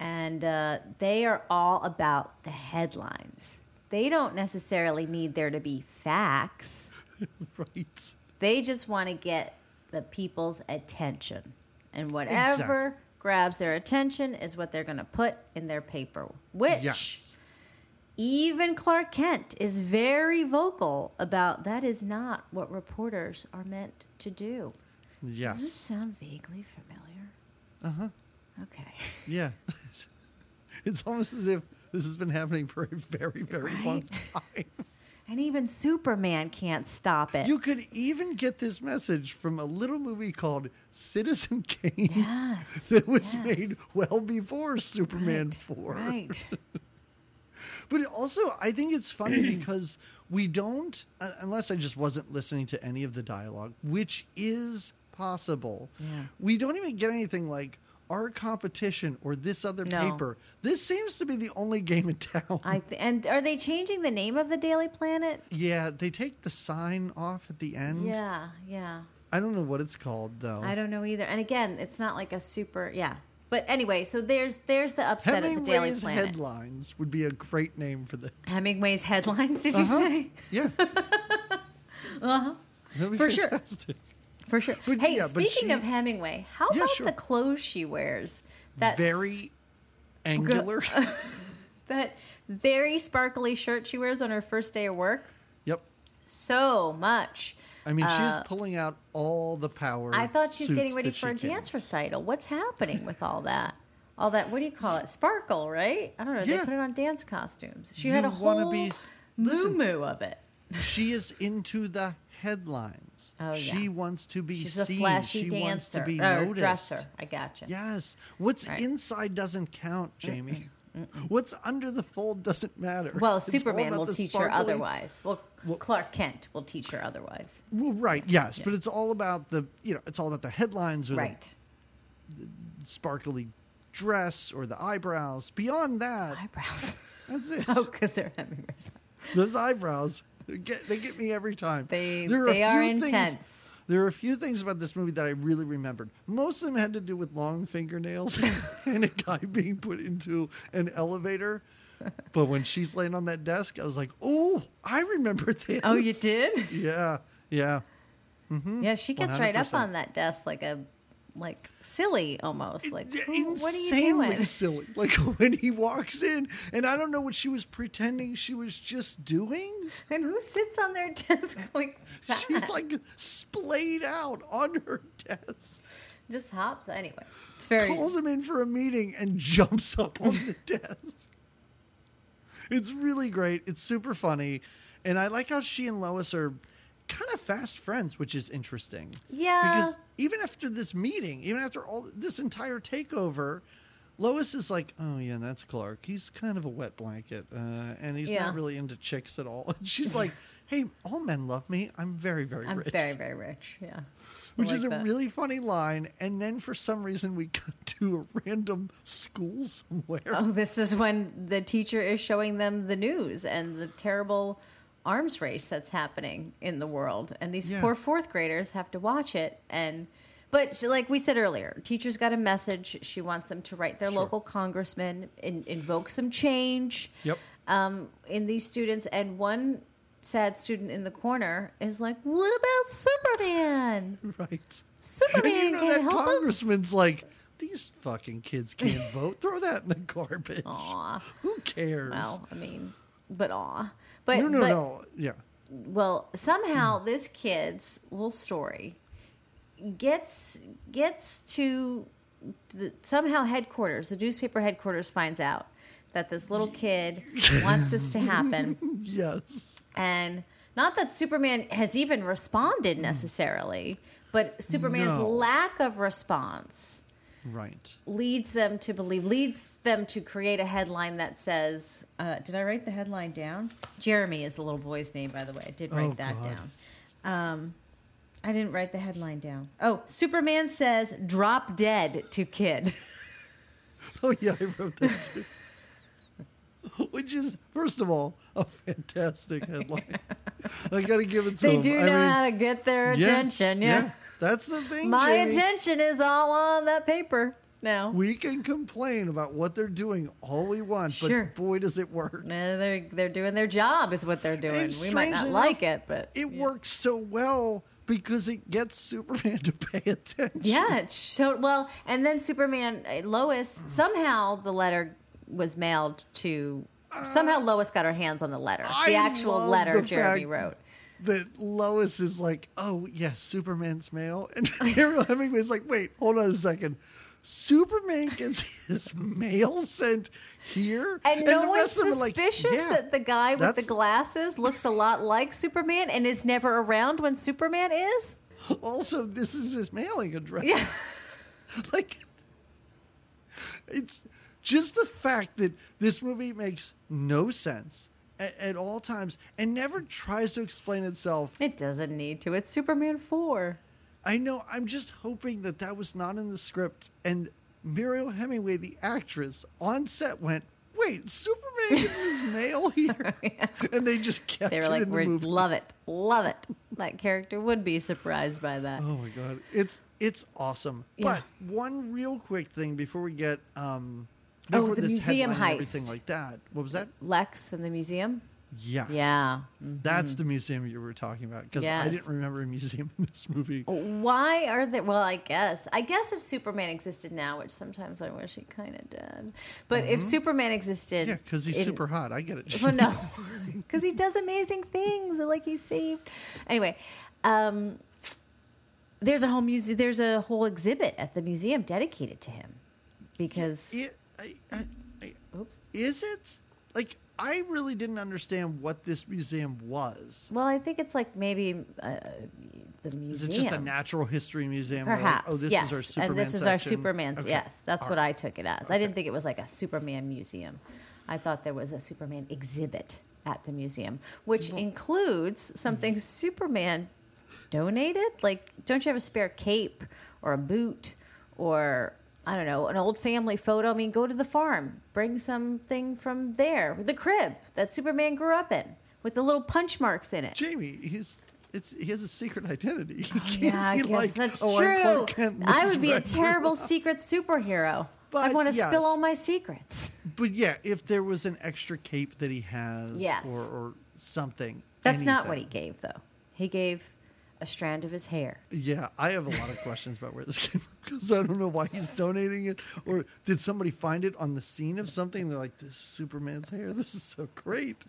And uh, they are all about the headlines. They don't necessarily need there to be facts.
right.
They just want to get the people's attention. And whatever
Exactly.
Grabs their attention is what they're going to put in their paper, which
Yes.
even Clark Kent is very vocal about that is not what reporters are meant to do. Yes. Does this sound vaguely familiar?
Uh huh.
Okay.
Yeah. it's almost as if this has been happening for a very, very long time.
And even Superman can't stop it.
You could even get this message from a little movie called Citizen Kane
yes.
that was
yes.
made well before Superman
Right,
4.
Right.
But also, I think it's funny because we don't, uh, unless I just wasn't listening to any of the dialogue, which is possible.
Yeah.
We don't even get anything like our competition or this other
No.
paper. This seems to be the only game in town.
I th- and are they changing the name of the Daily Planet?
yeah, they take the sign off at the end.
Yeah, yeah.
I don't know what it's called though.
I don't know either. And again, it's not like a super yeah. But anyway, so there's there's the upset of the Daily
Hemingway's
Planet.
headlines would be a great name for the.
Hemingway's headlines, did you
Uh-huh.
say?
Yeah. That'd be
For sure. For sure.
But
hey,
yeah,
speaking
she-
of Hemingway, how
Yeah,
about
sure.
the clothes she wears? That
Very angular.
that very sparkly shirt she wears on her first day of work.
yep.
So much.
I mean, she's
Uh,
pulling out all the power.
I thought she was getting ready for a dance recital. What's happening with all that? All that, what do you call it? Sparkle, right? I don't know. They put it on dance costumes. She
You
had a whole
be- listen.
moo of it.
She is into the headlines.
Oh, yeah.
She wants to be
She's a
seen.
flashy
she
dancer.
wants to be
or
noticed.
dresser. I gotcha.
Yes. What's
Right.
inside doesn't count, Jamie. What's under the fold doesn't matter.
Well,
It's
Superman will
the
teach her otherwise. Well, Clark Kent will teach her otherwise.
Well, right. Yes, but it's all about the you know it's all about the headlines or
Right.
the sparkly dress or the eyebrows. Beyond that,
Eyebrows.
that's it.
oh, because they're Hemingway's.
Those eyebrows get they get me every time.
They
There
they are
things-
intense.
There are a few things about this movie that I really remembered. Most of them had to do with long fingernails and a guy being put into an elevator. But when she's laying on that desk, I was like, "Oh, I remember this."
Oh, you did?
Yeah, yeah. Mm-hmm.
Yeah, she gets right up on that desk like a like silly almost. Like, "Who- what are you doing?
silly. Like when he walks in, and I don't know what she was pretending she was just doing.
And who sits on their desk like that?
She's like splayed out on her desk.
just hops. Anyway, it's very.
calls him in for a meeting and jumps up on the desk. It's really great. It's super funny. And I like how she and Lois are kind of fast friends, which is interesting.
Yeah.
Because even after this meeting, even after all this entire takeover, Lois is like, "Oh yeah, that's Clark. He's kind of a wet blanket, uh, and he's
Yeah.
not really into chicks at all." And she's like, "Hey, all men love me. I'm very, very
I'm
rich."
very very rich. Yeah.
Which
like
is a
that.
really funny line. And then for some reason, we cut to a random school somewhere.
Oh, this is when the teacher is showing them the news and the terrible arms race that's happening in the world, and these
Yeah.
poor fourth graders have to watch it. And but like we said earlier, teacher's got a message. She wants them to write their
Sure.
local congressman, in, invoke some change
Yep.
um, in these students. And one sad student in the corner is like, "What about Superman?
Right.
Superman
And you know that
help us."
congressman's like, these fucking kids can't vote. Throw that in the garbage.
Aw.
Who cares?
Well, I mean, but aw, but
no, no,
but,
no. Yeah.
well somehow this kid's little story gets gets to the, somehow headquarters the newspaper headquarters finds out that this little kid wants this to happen
Yes.
and not that superman has even responded necessarily but superman's
No.
lack of response
Right.
leads them to believe leads them to create a headline that says uh, did i write the headline down jeremy is the little boy's name by the way i did write
Oh,
that
God.
down um, i didn't write the headline down oh superman says drop dead to kid
Oh yeah, I wrote that too. Which is, first of all, a fantastic headline. I got to give it to
they
them.
do
I
know
mean,
how to get their
yeah,
attention yeah,
That's the thing.
my
Jamie.
attention is all on that paper now
We can complain about what they're doing all we want,
Sure.
but boy, does it work.
No, they're they're doing their job is what they're doing
And
we might not like
enough,
it but
It
yeah.
works so well because it gets Superman to pay attention.
Yeah, it showed well, and then Superman uh, Lois somehow the letter was mailed to. Somehow Lois got her hands on the letter,
Uh, I
the actual
love
letter
the
Jeremy
fact
wrote.
That Lois is like, oh yes, Superman's mail, and Ariel Hemingway's like, wait, hold on a second. Superman gets his mail sent here,
And, no
the
one's
rest of them are like,
suspicious
yeah,
that the guy with the glasses looks a lot like Superman and is never around when Superman is.
Also, this is his mailing address.
Yeah,
like it's just the fact that this movie makes no sense at, at all times and never tries to explain itself.
it doesn't need to. It's Superman four.
I know. I'm just hoping that that was not in the script. And Muriel Hemingway, the actress, on set went, "Wait, Superman gets his mail here," and they just kept
They were like, "We love it, love it." That character would be surprised by that.
Oh my god, it's it's awesome.
Yeah.
But one real quick thing before we get um
Oh, the museum
and everything like that. What was that?
Lex and the museum.
Yes.
Yeah.
That's the museum you were talking about because I didn't remember a museum in this movie.
Why are there? Well, I guess. I guess if Superman existed now, which sometimes I wish he kind of did, but if Superman existed,
Mm-hmm. Yeah, because he's
in-
super hot. I get it.
Well, no, because he does amazing things. Like he saved. Anyway, um, there's a whole museum. There's a whole exhibit at the museum dedicated to him because.
It, I, I, I,
Oops.
is it like I really didn't understand what this museum was.
Well, I think it's like maybe uh, the museum.
Is it just a natural history museum? where, like,
Perhaps.
oh, this
yes.
is our Superman
and this is our
section?
Superman's.
Okay.
Yes, that's
All
what
right.
I took it as. I didn't think it was like a Superman museum. I thought there was a Superman exhibit at the museum, which includes something
Mm-hmm.
Superman donated. Like, don't you have a spare cape or a boot or I don't know, an old family photo? I mean, go to the farm, bring something from there, the crib that Superman grew up in with the little punch marks in it.
Jamie, he's it's he has a secret identity.
Oh, Yeah, I guess
like,
that's
"Oh,
true. I would be a terrible secret superhero. I
But
want to
yes.
spill all my secrets.
But yeah, if there was an extra cape that he has,
Yes.
or, or something.
That's not what he gave, though. He gave a strand of his hair.
Yeah, I have a lot of questions about where this came from because I don't know why he's donating it, or did somebody find it on the scene of something? They're like, "This is Superman's hair. This is so great,"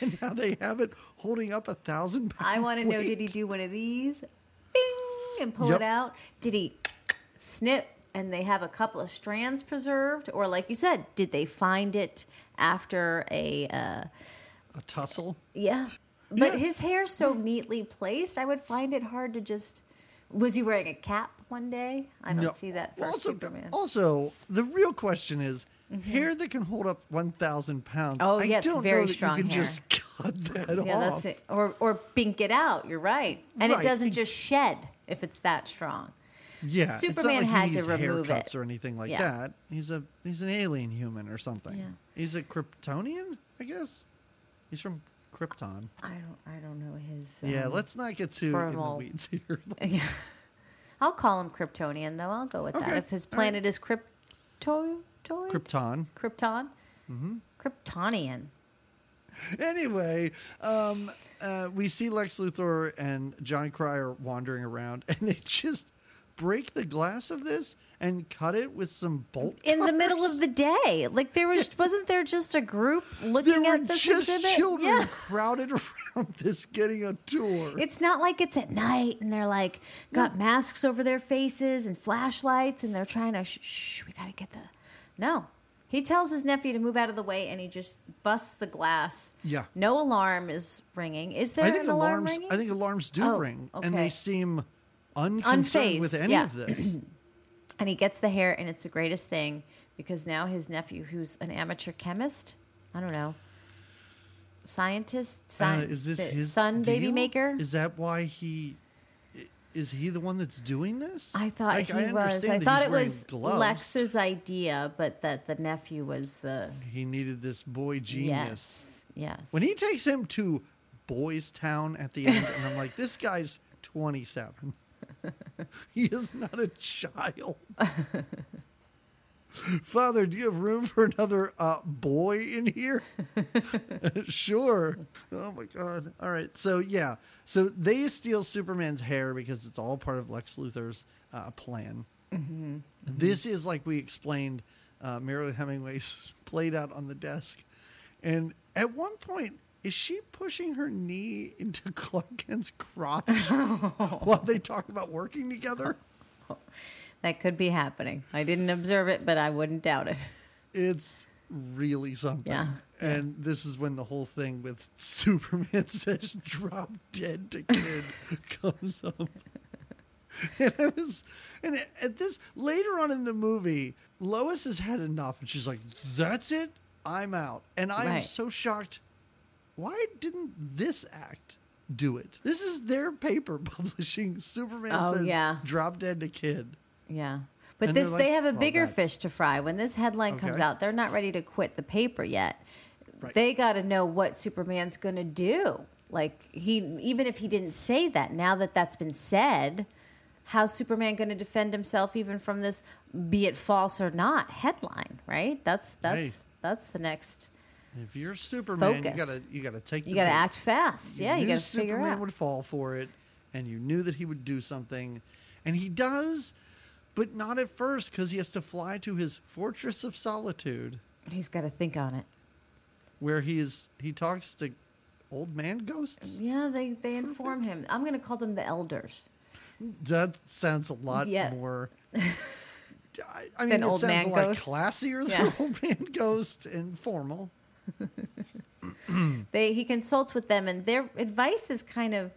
and now they have it holding up a thousand. pounds.
I want to know. Did he do one of these, bing, and pull
Yep.
it out? Did he snip and they have a couple of strands preserved, or like you said, did they find it after a? Uh,
a tussle?
yeah, but
Yeah.
his hair's so neatly placed. I would find it hard to just. Was he wearing a cap one day? I don't
No.
see that for
also,
Superman.
Also, the real question is. Mm-hmm. Hair that can hold up one thousand pounds.
Oh,
I
yeah, it's
don't
very strong
you can
hair.
just cut that
Yeah,
off.
that's it. Or or bink it out. You're right, and
Right,
it doesn't
ex-
just shed if it's that strong.
Yeah, it's
Superman
like
had to remove
haircuts
it.
or anything like
Yeah.
that. He's a he's an alien human or something.
Yeah.
He's a Kryptonian, I guess. He's from Krypton.
I don't I don't know his.
yeah,
um,
let's not get too in the
formal-
weeds here.
I'll call him Kryptonian though. I'll go with that. If his
all right.
planet is Krypto,
Krypton.
Krypton, mm-hmm. Kryptonian.
anyway, um, uh, we see Lex Luthor and Jon Cryer wandering around, and they just break the glass of this and cut it with some bolt
In the middle of the day, like there was, wasn't there just a group looking
were
at this
just
exhibit?
children
Yeah.
crowded around this getting a tour.
It's not like it's at night and they're like got masks over their faces and flashlights and they're trying to shh, shh we gotta get the. No, he tells his nephew to move out of the way and he just busts the glass.
Yeah.
No alarm is ringing. Is there
I think
an alarm
alarms.
ringing?
I think alarms do
Oh,
ring, and they seem unconcerned with any
yeah.
of this.
and he gets the hair and it's the greatest thing because now his nephew, who's an amateur chemist, I don't know, scientist,
Uh, is this his
son baby
deal?
maker?
Is that why he? i- Is he the one that's doing this?
I thought
Like,
he
I
was. I
that
thought
he's
it
wearing
was
gloves.
Lex's idea, but that the nephew was the
He needed this boy genius.
yes, yes.
When he takes him to Boys Town at the end, and I'm like, this guy's 27. he is not a child. Father, do you have room for another uh, boy in here? sure. Oh my God. All right. So, yeah. So they steal Superman's hair because it's all part of Lex Luthor's uh, plan. This is like we explained, uh, Marilyn Hemingway's played out on the desk. And at one point, is she pushing her knee into Clark Kent's crotch while they talk about working together?
that could be happening. I didn't observe it, but I wouldn't doubt it.
It's really something.
Yeah,
And this is when the whole thing with Superman says drop dead to kid comes up. And I was and at this later on in the movie, Lois has had enough and she's like, That's it, I'm out. And I am
Right.
so shocked. Why didn't this act do it? This is their paper publishing Superman
Oh,
says
yeah.
drop dead to kid.
Yeah. But
And
this
they're
they have a
"Well,
bigger
that's-
fish to fry. When this headline comes out, they're not ready to quit the paper yet.
Right.
They got to know what Superman's going to do. Like he even if he didn't say that, now that that's been said, how's Superman going to defend himself even from this be it false or not headline, right? That's that's
Hey.
that's the next
If you're Superman, you
Focus.
gotta you gotta take
you
the
got to
bait.
act fast. Yeah, you
knew
got to figure
Superman
out.
would fall for it, and you knew that he would do something, and he does, but not at first because he has to fly to his fortress of solitude,
He's got to think on it.
where he is he talks to old man ghosts.
Yeah, they they inform him. I'm going to call them the elders.
That sounds a lot
Yeah.
more. I, I mean,
Than
it
old
sounds
man
a lot
ghost?
classier than
Yeah.
old man ghost and formal.
they he consults with them and their advice is kind of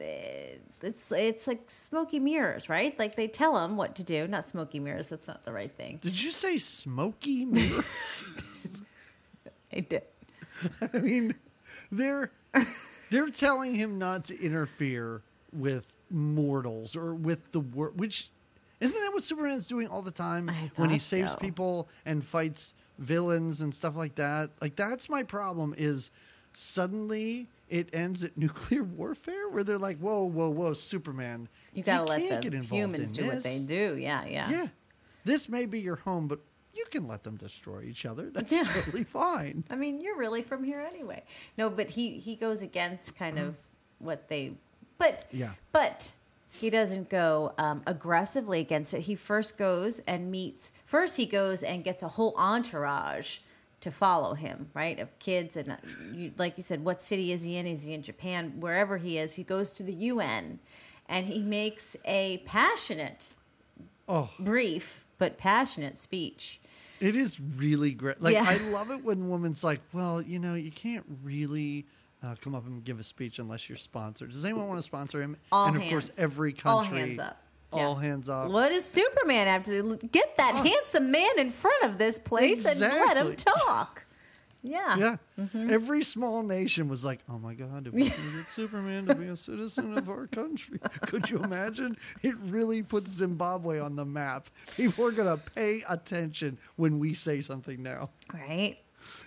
eh, it's it's like smoky mirrors right like they tell him what to do not smoky mirrors that's not the right thing
Did you say smoky mirrors?
I did.
I mean, they're they're telling him not to interfere with mortals or with the world. Which isn't that what Superman's doing all the time when he saves
so.
people and fights villains and stuff like that? Like that's my problem. Is suddenly it ends at nuclear warfare where they're like, "Whoa, whoa, whoa, Superman!
you gotta let the humans do what they do yeah yeah
Yeah, this may be your home, but you can let them destroy each other. That's
Yeah.
totally fine.
i mean you're really from here anyway no but he he goes against kind uh-huh. of what they but
Yeah.
but he doesn't go um, aggressively against it he first goes and meets first he goes and gets a whole entourage to follow him right of kids and uh, you, like you said what city is he in is he in japan wherever he is he goes to the un and he makes a passionate
Oh.
brief but passionate speech
It is really great. Like
Yeah.
I love it when women's like, well, you know, you can't really uh, come up and give a speech unless you're sponsored. Does anyone want to sponsor him?
All
and of
hands.
course, every country.
All hands up.
all hands up.
What does Superman have to do? Get that
Oh.
handsome man in front of this place and let him talk. Yeah.
Yeah,
Mm-hmm.
every small nation was like, "Oh my God, if we can get Superman to be a citizen of our country, could you imagine? It really puts Zimbabwe on the map. People are gonna pay attention when we say something now."
Right.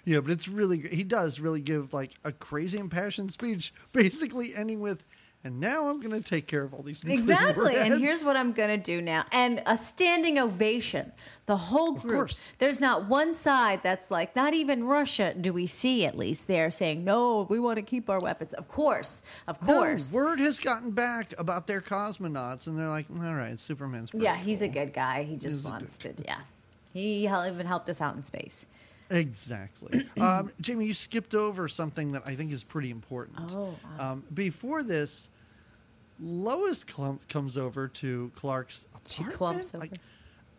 Yeah, but it's really he does really give like a crazy impassioned speech, basically ending with, and now I'm going to take care of all these
Exactly. And here's what I'm going to do now. And a standing ovation. The whole group. There's not one side that's like, not even Russia do we see at least. They're saying, no, we want to keep our weapons. Of course. Of
No,
course.
word has gotten back about their cosmonauts, and they're like, "All right, Superman's."
yeah, he's a good guy. He just
He's
wants to, yeah. He even helped us out in space.
Exactly. um, Jamie, you skipped over something that I think is pretty important.
Oh,
Um, before this, Lois clump comes over to Clark's
She
apartment.
clumps over.
Like,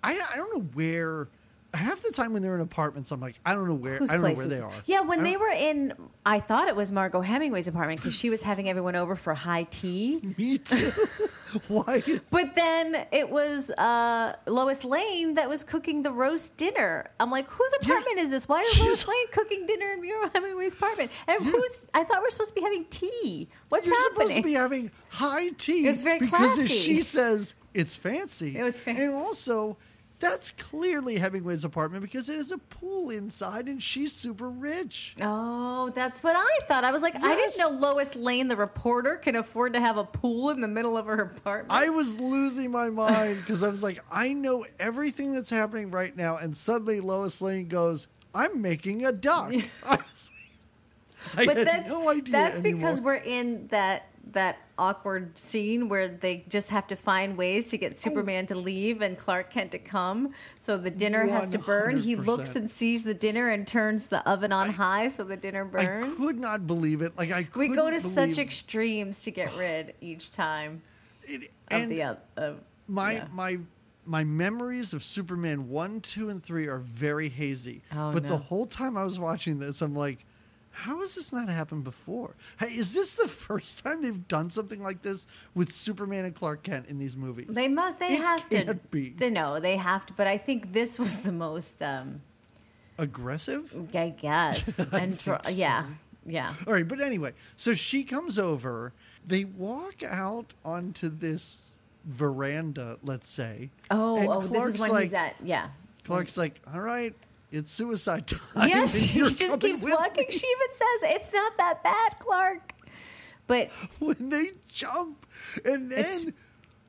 I, I don't know where. Half the time when they're in apartments, I'm like, I don't know where.
Whose
I don't know where they are.
Yeah, when they were in, I thought it was Margot Hemingway's apartment because she was having everyone over for high tea.
Me too. Why?
But then it was uh, Lois Lane that was cooking the roast dinner. I'm like, whose apartment is this? Why is Lois Lane cooking dinner in Muriel Hemingway's apartment? And who's? I thought we are supposed to be having tea. What's
You're
happening?
supposed to be having high tea.
It's very
because as
classy.
she says, it's fancy.
It's fancy.
And also, that's clearly Hemingway's apartment because it has a pool inside, and she's super rich.
oh, that's what I thought. I was like, I didn't know Lois Lane, the reporter, can afford to have a pool in the middle of her apartment.
I was losing my mind because I was like, I know everything that's happening right now, and suddenly Lois Lane goes, "I'm making a duck." I, was like, I
but
had
that's
no idea.
that's because we're in that that awkward scene where they just have to find ways to
Oh.
get Superman to leave and Clark Kent to come. So the dinner has to burn. He looks and sees the dinner and turns the oven on high so the dinner burns.
I could not believe it. Like I,
we go to such extremes to get rid each time
it.
of
And
the of
my
yeah.
my my memories of Superman one, two, and three are very hazy.
Oh,
but
no.
the whole time I was watching this, I'm like, how has this not happened before? Hey, is this the first time they've done something like this with Superman and Clark Kent in these movies?
They must. They
It
have to.
be.
They know they have to. But I think this was the most. um
Aggressive?
I guess. and
so.
yeah, yeah.
All right, but anyway, so she comes over. They walk out onto this veranda, let's say.
Oh, oh, this
Clark's
is when
like,
he's at. Yeah.
Clark's like, all right, it's suicide time.
Yeah, she just keeps walking.
me."
She even says it's not that bad, Clark. But
when they jump and then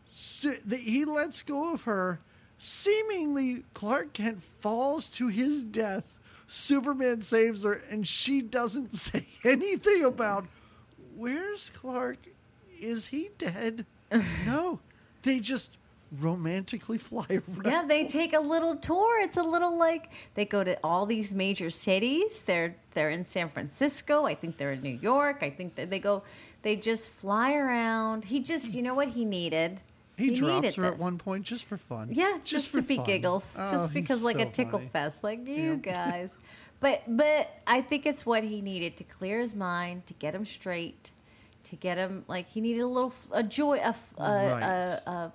si- the, he lets go of her seemingly clark kent falls to his death superman saves her and she doesn't say anything about where's clark is he dead no they just romantically fly around
yeah, they take a little tour. It's a little like they go to all these major cities. They're they're in San Francisco. I think they're in New York. I think they go. They just fly around. He just, you know what he needed.
he, drops
needed
her at one point just for fun
Yeah, just,
for
to be
fun.
giggles,
Oh,
just because like a tickle
funny.
fest, like you
Yeah.
guys. but but I think it's what he needed to clear his mind, to get him straight, to get him like he needed a little a joy, a, a,
Right.
a, a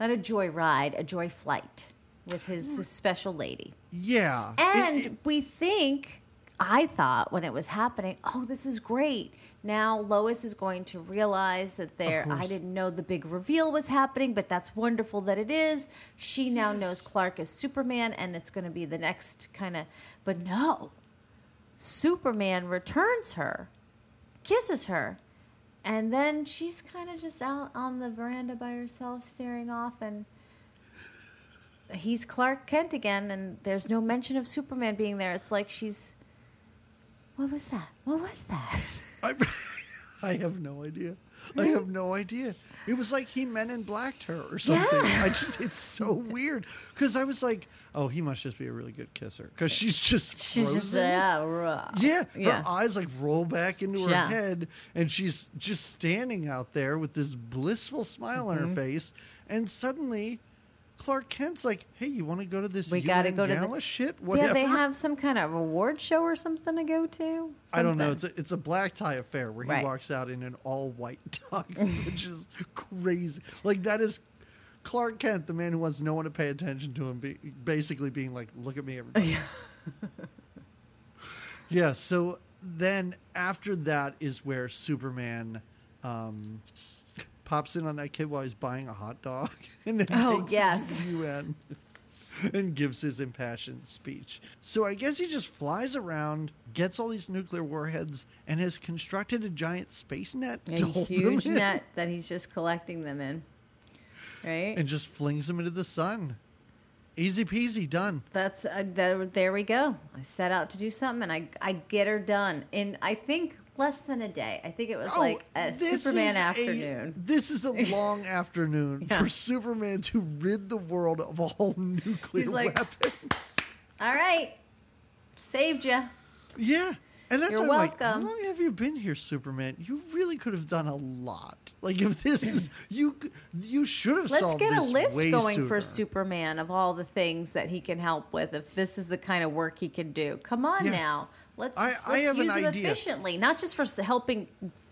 not a joy ride, a joy flight with his, his special lady.
yeah
And
it-
we think, I thought when it was happening, oh, this is great. Now Lois is going to realize that there. I didn't know the big reveal was happening, but that's wonderful that it is. She now knows Clark is Superman, and it's going to be the next kind of. But no, Superman returns her, kisses her, and then she's kind of just out on the veranda by herself, staring off, and he's Clark Kent again, and there's no mention of Superman being there. It's like she's. What was that? What was that?
I, I have no idea. I have no idea. It was like he men in blacked her or something.
Yeah.
I just it's so weird because I was like, oh, he must just be a really good kisser because she's just
She's
frozen.
just yeah, raw.
yeah,
yeah.
her eyes like roll back into her
Yeah.
head, and she's just standing out there with this blissful smile on
Mm-hmm.
her face. And suddenly, Clark Kent's like, "Hey, you want to go to this
We
UN
gotta go to the-
gala shit? Whatever."
Yeah, they have some kind of award show or something to go to.
I don't know.
Something.
It's a, it's a black tie affair where he
Right.
walks out in an all white tux, which is crazy. Like that is Clark Kent, the man who wants no one to pay attention to him, be, basically being like, "Look at me, everybody." yeah. So then after that is where Superman um, pops in on that kid while he's buying a hot dog, and then
Oh,
takes
yes.
to the UN. And gives his impassioned speech. So I guess he just flies around, gets all these nuclear warheads and has constructed a giant space net
A
to hold
huge
them in
net that he's just collecting them in. Right?
and just flings them into the sun. Easy peasy, done.
That's uh, there, there we go. I set out to do something and I I get her done And I think less than a day. I think it was oh, like a
Oh,
Superman
is a-
afternoon.
this is a long afternoon
Yeah.
for Superman to rid the world of all nuclear
like-
weapons.
All right. Saved you.
Yeah. And that's
You're
I'm like, how long have you been here, Superman? You really could have done a lot. Like if this is you, you should have
Let's get a list going
sooner.
for Superman of all the things that he can help with if this is the kind of work he can do. Come on
Yeah.
now. Let's
I- I
let's
have an
use him
idea.
efficiently, not just for helping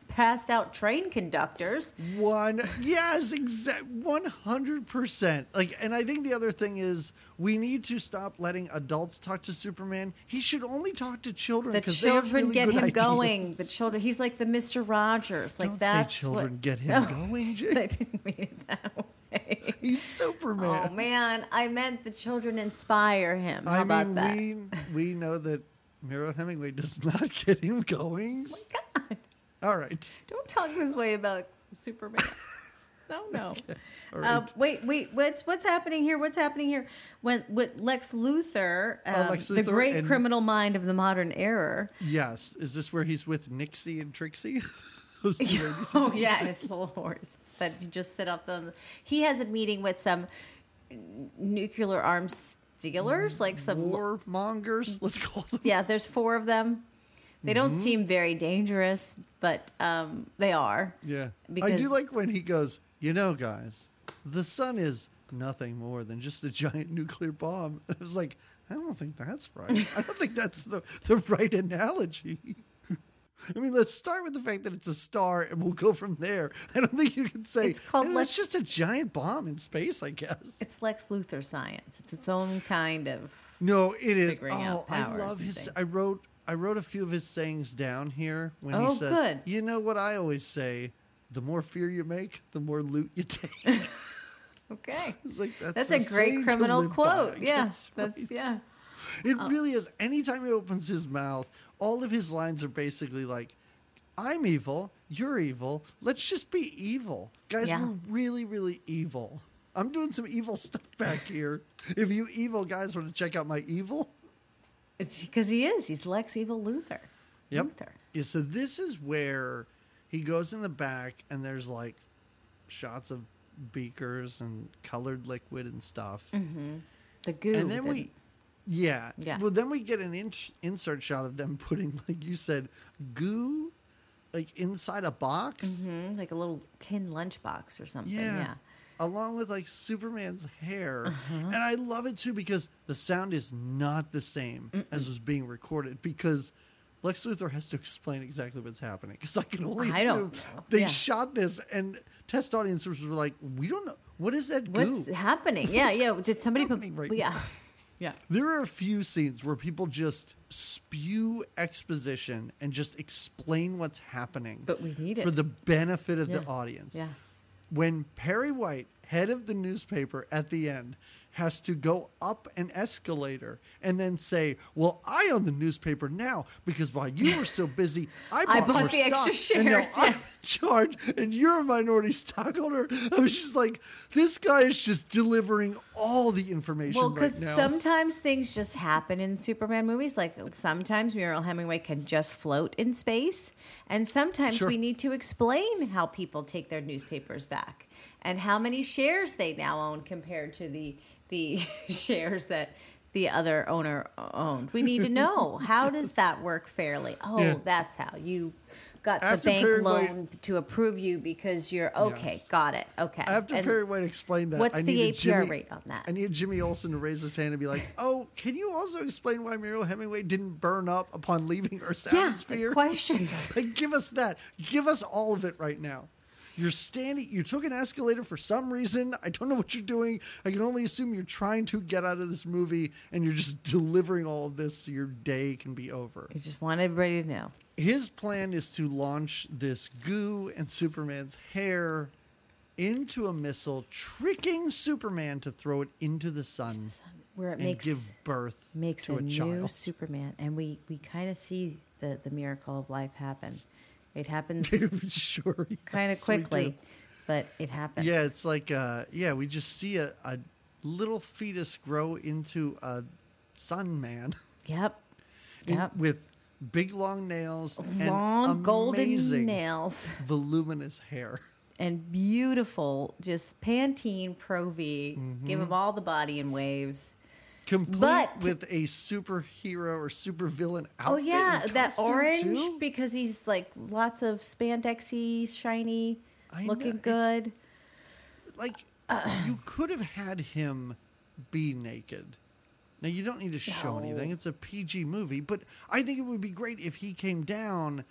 passed out train conductors.
One, yes, exact, one hundred percent. Like, and I think the other thing is we need to stop letting adults talk to Superman. He should only talk to children
The
have
children
really
get him
ideas.
going. The children. He's like the Mister Rogers. Like
say children
what,
get him
No,
going.
I didn't mean it that way.
He's Superman.
Oh man, I meant the children inspire him. How
I
about
mean,
that?
we we know that Miro Hemingway does not get him going. Oh my God. All right.
Don't talk this way about Superman. no, no.
All right.
Uh, wait, wait. What's what's happening here? What's happening here? When with Lex Luthor, um,
Lex
the great
and-
criminal mind of the modern era.
yes. Is this where he's with Nixie and Trixie? Those two ladies.
Oh yeah, his little horse that you just sit off the. He has a meeting with some nuclear arms dealers, like some.
Warmongers. Let's call them.
Yeah, there's four of them. They don't
Mm-hmm.
seem very dangerous, but um, they are.
Yeah. I do like when he goes, you know, guys, the sun is nothing more than just a giant nuclear bomb. I was like, I don't think that's right. I don't think that's the, the right analogy. I mean, let's start with the fact that it's a star and we'll go from there. I don't think you can say
It's called
"Eh,
Lex-
that's just a giant bomb in space, I guess.
It's Lex Luthor science. It's its own kind of.
No, it is. Oh, I love his. I wrote. I wrote a few of his sayings down here when
Oh,
he says,
good.
"You know what I always say: the more fear you make, the more loot you take."
Okay.
It's like that's,
That's
a
great criminal quote.
Yes,
yeah. That's yeah.
It really is. Anytime he opens his mouth, all of his lines are basically like, "I'm evil. You're evil. Let's just be evil, guys.
Yeah.
We're really, really evil." I'm doing some evil stuff back here. If you evil guys want to check out my evil,
It's because he is. He's Lex Evil Luthor.
Yep.
Luthor.
Yeah, so this is where he goes in the back and there's like shots of beakers and colored liquid and stuff. Mm-hmm.
The goo.
And then
the-
we yeah.
Yeah.
Well, then we get an in- insert shot of them putting like you said goo like inside a box.
Mhm, like a little tin lunchbox or something.
Yeah.
Yeah.
Along with like Superman's hair.
Uh-huh.
And I love it too because the sound is not the same as was being recorded because Lex Luthor has to explain exactly what's happening because I can only
I
assume they
Yeah.
shot this and test audiences were like, we don't know. What is that
What's
goo?
happening? Yeah, yeah. Did somebody put?
right
yeah. Yeah.
There are a few scenes where people just spew exposition and just explain what's happening.
But we need it.
For the benefit of the audience.
Yeah.
when Perry White, head of the newspaper at the end, has to go up an escalator and then say, "Well, I own the newspaper now because while you were so busy, I bought,
I bought the extra
stock, and now
shares,
I'm in charge, and you're a minority stockholder." I was just like, "This guy is just delivering all the information
Well, because
now."
sometimes things just happen in Superman movies. Like sometimes Muriel Hemingway can just float in space, and sometimes
Sure.
we need to explain how people take their newspapers back and how many shares they now own compared to the the shares that the other owner owned. We need to know how does that work fairly. Oh,
Yeah.
that's how you got
After
the bank
Perry White-
loan to approve you because you're okay.
Yes.
Got it. Okay.
After
And-
Perry White explained that,
what's
I
the APR
Jimmy,
rate on that?
I needed Jimmy Olsen to raise his hand and be like, "Oh, can you also explain why Muriel Hemingway didn't burn up upon leaving Earth's
yeah,
atmosphere?"
questions.
Like, give us that. Give us all of it right now. You're standing. You took an escalator for some reason. I don't know what you're doing. I can only assume you're trying to get out of this movie, and you're just delivering all of this so your day can be over.
You just want everybody to know.
His plan is to launch this goo and Superman's hair into a missile, tricking Superman to throw it into the sun.
where it
and
makes
give birth
makes
to
a,
a,
new
child.
Superman, and we we kind of see the the miracle of life happen. It happens
sure.
kind of
yes, we do.
quickly, but it happens.
Yeah, it's like uh yeah, we just see a, a little fetus grow into a sun man
Yep. Yep.
with big long nails
Long
and
golden nails
voluminous hair.
and beautiful, just Pantene Pro V.
Mm-hmm.
Give him all the body in waves.
Complete
But-
with a superhero or supervillain outfit.
Oh yeah, that orange
too?
because he's like lots of spandexy, shiny,
I
looking
it's-
good.
like you could have had him be naked. Now you don't need to show
No.
anything. It's a PG movie, but I think it would be great if he came down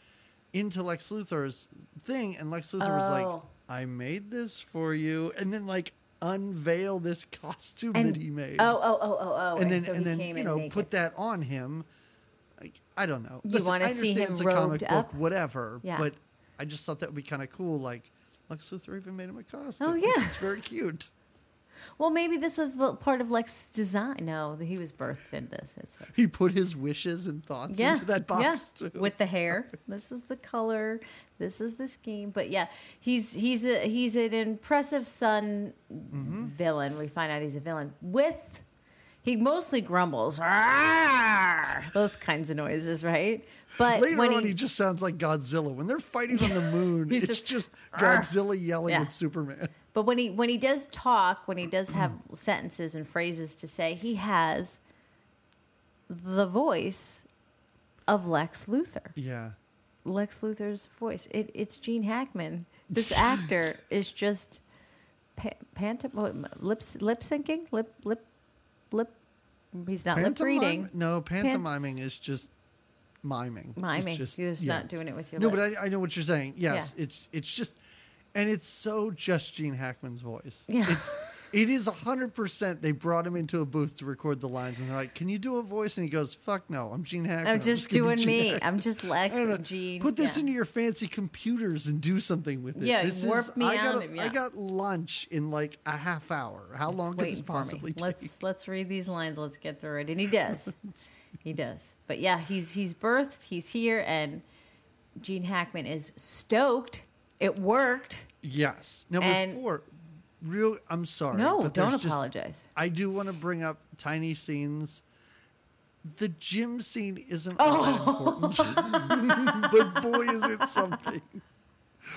into Lex Luthor's thing and Lex Luthor was like,
Oh.
"I made this for you," and then like unveil this costume
And
that he made.
oh oh oh oh oh,
and then
so
and then you know put that on him. Like I don't know.
You wanna
I
see him
it's a comic
robed
book,
up?
whatever.
Yeah.
But I just thought that would be kind of cool. Like Lex Luthor even made him a costume.
Oh, yeah.
it's very cute.
Well, maybe this was the part of Lex's design. No, he was birthed in this. It's
He put his wishes and thoughts
yeah,
into that box
yeah.
too.
with the hair. This is the color. This is the scheme. But yeah, he's he's a he's an impressive son
Mm-hmm.
villain. We find out he's a villain with. He mostly grumbles, "Arr!" those kinds of noises, right? But
Later
when
on,
he,
he, just sounds like Godzilla. When they're fighting on the moon, it's
just,
just, Godzilla yelling
Yeah.
at Superman.
But when he when he does talk, when he does have sentences and phrases to say, he has the voice of Lex Luthor.
Yeah.
Lex Luthor's voice. It, it's Gene Hackman. This actor is just pa- pantom lip lip syncing, lip lip lip. He's not lip reading,
No, pantomiming is just miming. It's
miming.
just-
He's just
yeah.
not doing it with your
No,
lips.
but I, I know what you're saying. Yes, it's it's just, and it's so just Gene Hackman's voice.
Yeah.
It's it is hundred percent. They brought him into a booth to record the lines, and they're like, "Can you do a voice?" And he goes, "Fuck no, I'm Gene Hackman.
I'm just
gonna be
doing me.
Hackman."
I'm just Lex
I don't know.
and Gene.
Put this
yeah.
into your fancy computers and do something with it.
Yeah,
this
warp
is,
me
I got,
him,
I got lunch in like a half hour. How
It's
long could this
waiting for me.
possibly take?
Let's let's read these lines. Let's get through it, and he does. he does. But yeah, he's he's birthed. He's here, and Gene Hackman is stoked. It worked.
Yes. Now
And-
before, real. I'm sorry.
No,
but
don't
just-
apologize.
I do want to bring up tiny scenes. The gym scene isn't
Oh.
all that important, but boy, is it something!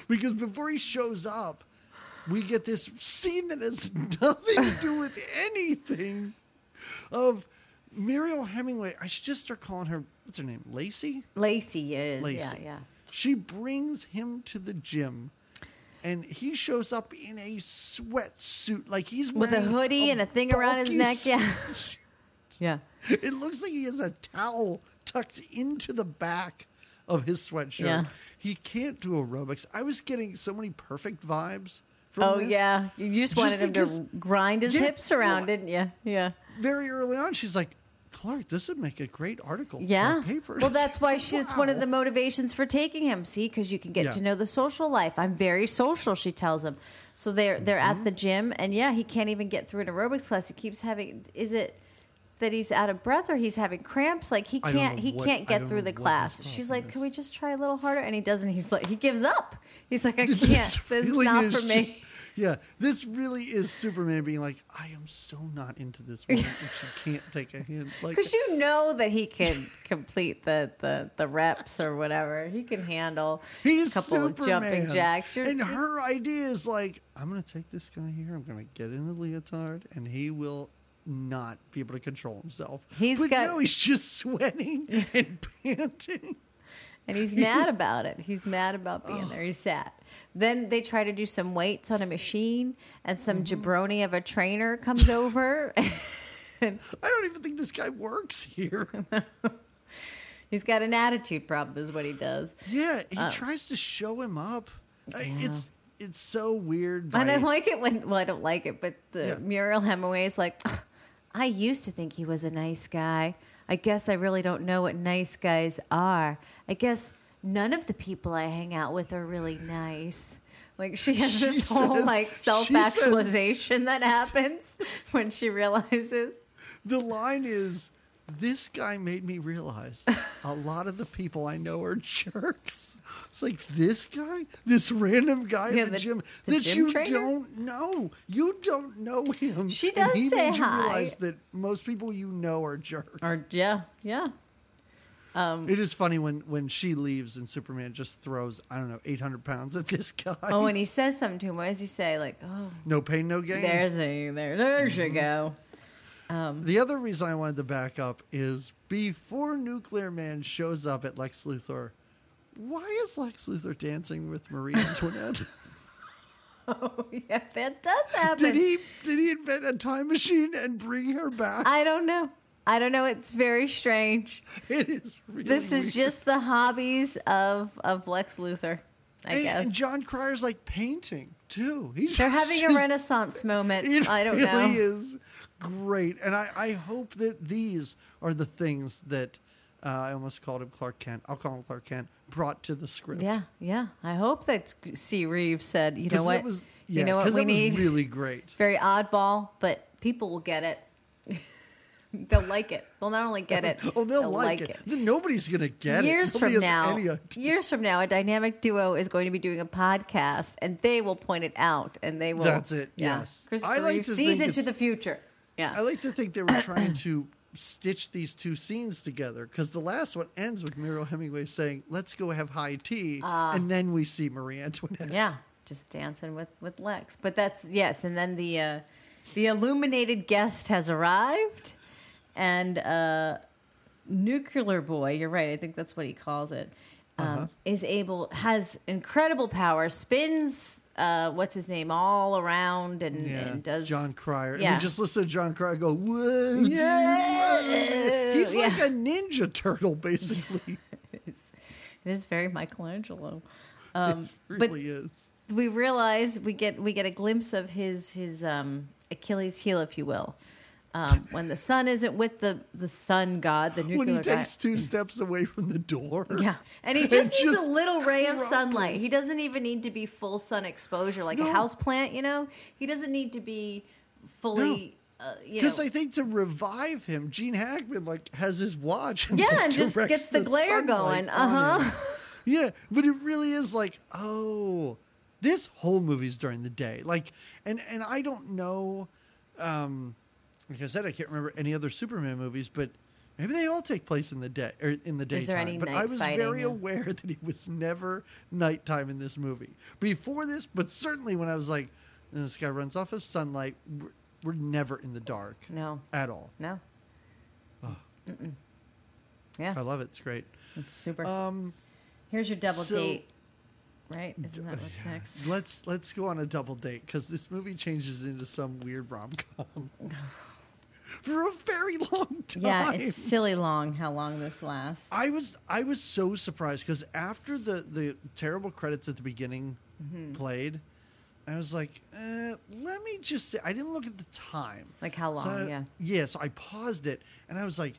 Because before he shows up, we get this scene that has nothing to do with anything of Muriel Hemingway. I should just start calling her what's her name, Lacey.
Lacey is.
Lacey.
Yeah, yeah.
She brings him to the gym. And he shows up in a sweatsuit, like he's
With a hoodie and a thing around his neck. Yeah. Yeah.
It looks like he has a towel tucked into the back of his sweatshirt.
Yeah.
He can't do aerobics. I was getting so many perfect vibes from
Oh
this.
yeah. You just
Just
wanted him to grind his
Yeah,
hips around,
yeah.
didn't you? Yeah.
Very early on, she's like, Clark, this would make a great article
Yeah.
for papers.
Well, that's why she, it's one of the motivations for taking him. See, because you can get
Yeah.
to know the social life. I'm very social, she tells him. So they're they're
Mm-hmm.
at the gym, and yeah, he can't even get through an aerobics class. He keeps having. Is it that he's out of breath or he's having cramps? Like he can't he
what-
can't get through the class. She's like. "Can we just try a little harder?" And he doesn't. He's like, he gives up. He's like, "I can't. This is
really
not
is
for me."
just- yeah, this really is Superman being like, I am so not into this woman, she can't take a hint. Like,
Because you know that he can complete the, the, the reps or whatever. He can handle
He's
a couple
Superman.
of jumping jacks. You're,
and her idea is like, I'm going to take this guy here. I'm going to get in a leotard, and he will not be able to control himself.
He's
but
got-
no, he's just sweating and panting.
and he's mad about it. He's mad about
Oh.
being there. He's sad. Then they try to do some weights on a machine, and some
Mm-hmm.
jabroni of a trainer comes over.
I don't even think this guy works here.
he's got an attitude problem, is what he does.
yeah, he tries to show him up. I-
Oh.
It's it's so weird.
And I
like-
like it when, well, I don't like it, but uh,
Yeah.
Muriel Hemingway is like, I used to think he was a nice guy. I guess I really don't know what nice guys are. I guess none of the people I hang out with are really nice. Like she has
She
this whole like self actualization that happens when she realizes.
the line is this guy made me realize a lot of the people I know are jerks. It's like this guy, this random guy
Yeah,
in the,
the-
gym
the
that
gym
you
trainer?
don't know. You don't know him.
She
and
does
he
say
made you
hi.
realize that most people you know are jerks.
Or yeah, yeah.
It is funny when when she leaves and Superman just throws I don't know eight hundred pounds at this guy.
Oh, and he says something to him. What does he say? Like, oh,
no pain, no gain.
there's a there, there you
Mm-hmm.
go.
The other reason I wanted to back up is before Nuclear Man shows up at Lex Luthor, why is Lex Luthor dancing with Marie Antoinette?
Oh, yeah, that does happen.
did he did he invent a time machine and bring her back?
I don't know. I don't know. It's very strange.
it is really
This is
weird.
just the hobbies of of Lex Luthor, I
and,
guess.
and Jon Cryer's like painting too. He's
They're having a renaissance moment.
It
I don't
really
know.
is great, and I, I hope that these are the things that uh, I almost called him Clark Kent. I'll call him Clark Kent. Brought to the script.
Yeah, yeah. I hope that C. Reeves said, you know what?
Was, yeah,
you know what we
it was
need?
really great.
Very oddball, but people will get it. they'll like it. They'll not only get it,
Oh, they'll, like, it. Then Nobody's gonna get
years
it. Nobody
from now, years from now, a dynamic duo is going to be doing a podcast, and they will point it out, and they will.
That's it,
Yeah.
yes.
Christopher
I like to
sees into the future. Yeah.
I like to think they were trying to stitch these two scenes together because the last one ends with Muriel Hemingway saying, "Let's go have high tea," and then we see Marie Antoinette.
Ah. Yeah, just dancing with with Lex. But that's yes, and then the uh, the illuminated guest has arrived, and uh, nuclear boy. You're right. I think that's what he calls it. Um,
Uh-huh.
Is able has incredible power. Spins. Uh, what's his name? All around and,
Yeah,
and does
Jon Cryer. I
Yeah.
mean, just listen to Jon Cryer go, whoa,
Yeah.
whoa." He's like
Yeah.
a ninja turtle, basically.
It's, it is very Michelangelo. Um,
it
but
is.
we realize we get we get a glimpse of his his um, Achilles heel, if you will, um, when the sun isn't with the the sun god, the nuclear
When he
guy.
takes two steps away from the door.
Yeah, and he just needs
just
a little ray of sunlight. He doesn't even need to be full sun exposure like a house plant. You know, he doesn't need to be fully. Uh, you know,
Because I think to revive him, Gene Hackman like has his watch. And,
yeah,
like,
and just gets the, glare going. Uh huh.
Yeah, but it really is like, oh, this whole movie's during the day. Like, and and I don't know. Um, like I said, I can't remember any other Superman movies, but maybe they all take place in the day or in the daytime.
Is there any
but I was very aware that it was never nighttime in this movie before this, but certainly when I was like, this guy runs off of sunlight. We're, we're never in the dark
No,
at all.
no.
Oh.
Mm-mm.
I love it. It's great.
it's super.
Um,
Here's your double
so-
date. Right? Isn't that what's next?
Let's let's go on a double date because this movie changes into some weird rom com for a very long time.
Yeah, it's silly long how long this lasts.
I was I was so surprised because after the the terrible credits at the beginning
Mm-hmm.
played, I was like, eh, let me just say I didn't look at the time.
Like how long?
So I-
yeah.
Yeah, so I paused it and I was like,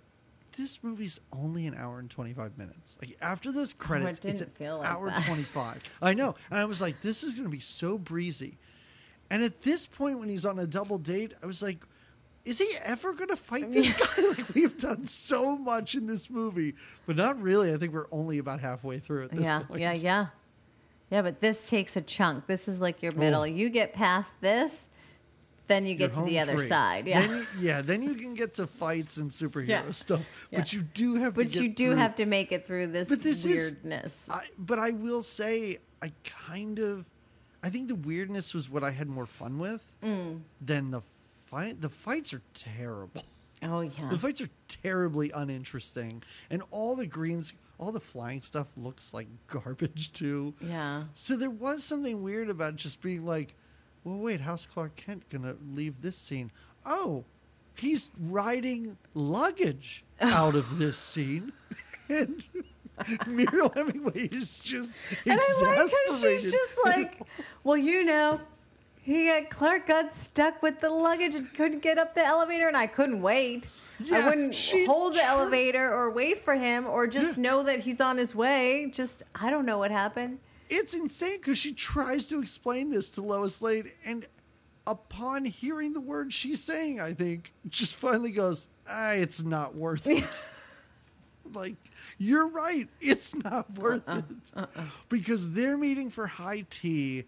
this movie's only an hour and 25 minutes. Like after those credits, it's an
Oh, feel like
hour
that.
25. I know. And I was like, this is going to be so breezy. And at this point, when he's on a double date, I was like, is he ever going to fight this guy? Like we've done so much in this movie, but not really. I think we're only about halfway through at this
Yeah,
point.
yeah, yeah. Yeah, but this takes a chunk. This is like your middle.
Oh.
You get past this, then you
You're
get to the other
free.
side. Yeah.
Then you, yeah. Then you can get to fights and superhero
Yeah.
stuff,
Yeah.
but you do have to.
but you do
through-
have to make it through this,
But this is-
weirdness.
I, but I will say, I kind of, I think the weirdness was what I had more fun with
Mm.
than the fight. The fights are terrible.
oh yeah.
The fights are terribly uninteresting, and all the greens, all the flying stuff looks like garbage too.
Yeah.
So there was something weird about just being like, well, wait, how's Clark Kent gonna leave this scene? Oh, he's riding luggage out of this scene, and Muriel Hemingway is just
And I like how she's just like, well, you know, he got Clark got stuck with the luggage and couldn't get up the elevator, and I couldn't wait. I wouldn't hold the elevator or wait for him or just know that he's on his way. Just I don't know what happened.
it's insane because she tries to explain this to Lois Lane, and upon hearing the words she's saying, I think, just finally goes, ah, it's not worth it. like, you're right. It's not worth
Uh-uh.
it. Because they're meeting for high tea.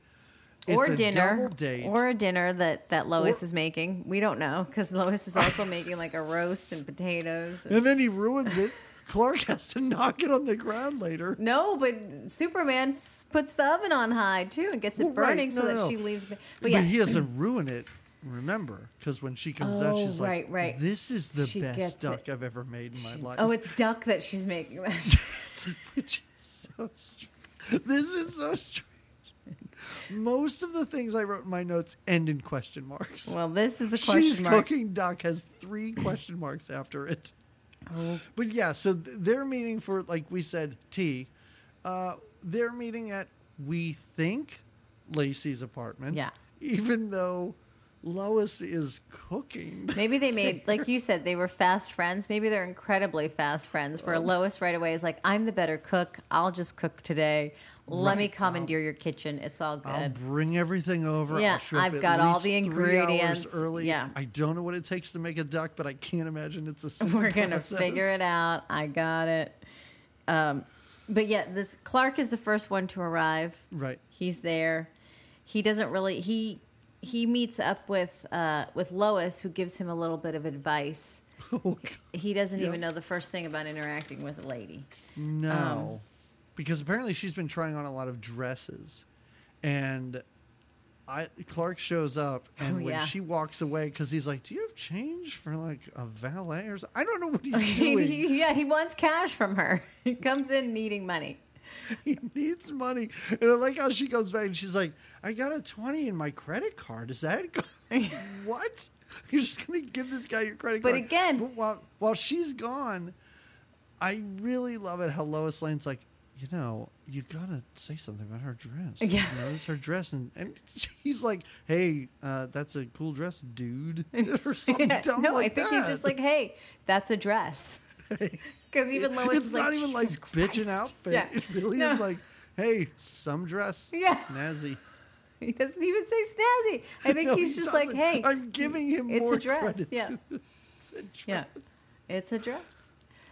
Or
a
dinner, or a dinner that that Lois
Or-
is making. We don't know because Lois is also making like a roast and potatoes. and-
and then he ruins it. Clark has to knock it on the ground later.
No, but Superman puts the oven on high too and gets it
Well, right.
burning so
No,
that
no, no.
she leaves. But,
But,
yeah,
he doesn't ruin it. Remember, because when she comes out,
Oh,
she's like,
right, right.
"This is the
She
best duck
it.
I've ever made in my life."
oh, it's duck that she's making.
which is so strange. This is so strange. Most of the things I wrote in my notes end in question marks.
well, this is a question
She's
mark.
cooking duck has three question marks after it.
Oh,
But yeah, so th- they're meeting for like we said, tea. Uh, they're meeting at we think Lacy's apartment.
Yeah.
Even though Lois is cooking.
Maybe they made, like you said, they were fast friends. Maybe they're incredibly fast friends. Where Lois right away is like, "I'm the better cook. I'll just cook today. Let me
Right.
commandeer your kitchen. It's all good.
I'll
good."
bring everything over.
Yeah,
I'll
I've got all the ingredients.
early.
Yeah.
I don't know what it takes to make a duck, but I can't imagine it's a simple
We're gonna
process.
figure it out. I got it. Um, but yeah, this Clark is the first one to arrive.
Right.
He's there. He doesn't really he he meets up with uh, with Lois, who gives him a little bit of advice.
Oh,
He doesn't
Yeah.
even know the first thing about interacting with a lady.
No. because apparently she's been trying on a lot of dresses. And I Clark shows up and
Oh,
when
yeah.
she walks away because he's like, Do you have change for like a valet or something? I don't know what he's doing.
He- yeah, he wants cash from her. He comes in needing money.
he needs money. And I like how she goes back and she's like, I got a 20 in my credit card. Is that go-" what? You're just going to give this guy your credit
But
card.
again-
But while, while she's gone, I really love it how Lois Lane's like, you know, you gotta say something about her dress.
Yeah.
You notice her dress, and, and she's like, "Hey, uh, that's a cool dress, dude," or something
Yeah,
dumb
no,
like
I think
that.
he's just like, hey, that's a dress. Because even Lois
it's
is
not
like,
even like
"Jesus
bitchin'
Christ."
outfit.
Yeah.
It really
No.
is like, hey, some dress,
Yeah.
snazzy.
He doesn't even say snazzy. I think
No,
he's
he
just like,
doesn't.
hey,
I'm giving him
it's
more
a dress.
credit.
Yeah,
it's a dress.
yeah, it's a dress.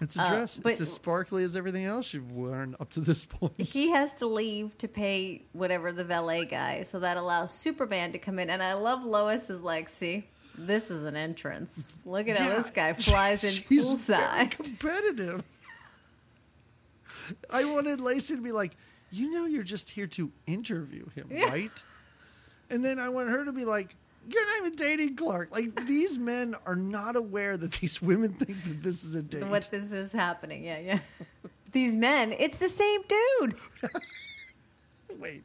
It's a
Uh,
dress.
but-
it's as sparkly as everything else you've worn up to this point.
He has to leave to pay whatever the valet guy, so that allows Superman to come in. And I love Lois is like, see, this is an entrance. Look at how this guy flies in
she's very
poolside.
competitive. I wanted Lacy to be like, you know, you're just here to interview him, right? And then I want her to be like, you're not even dating Clark. Like these men are not aware that these women think that this is a date.
What this is happening? Yeah, yeah. These men, it's the same dude.
Wait,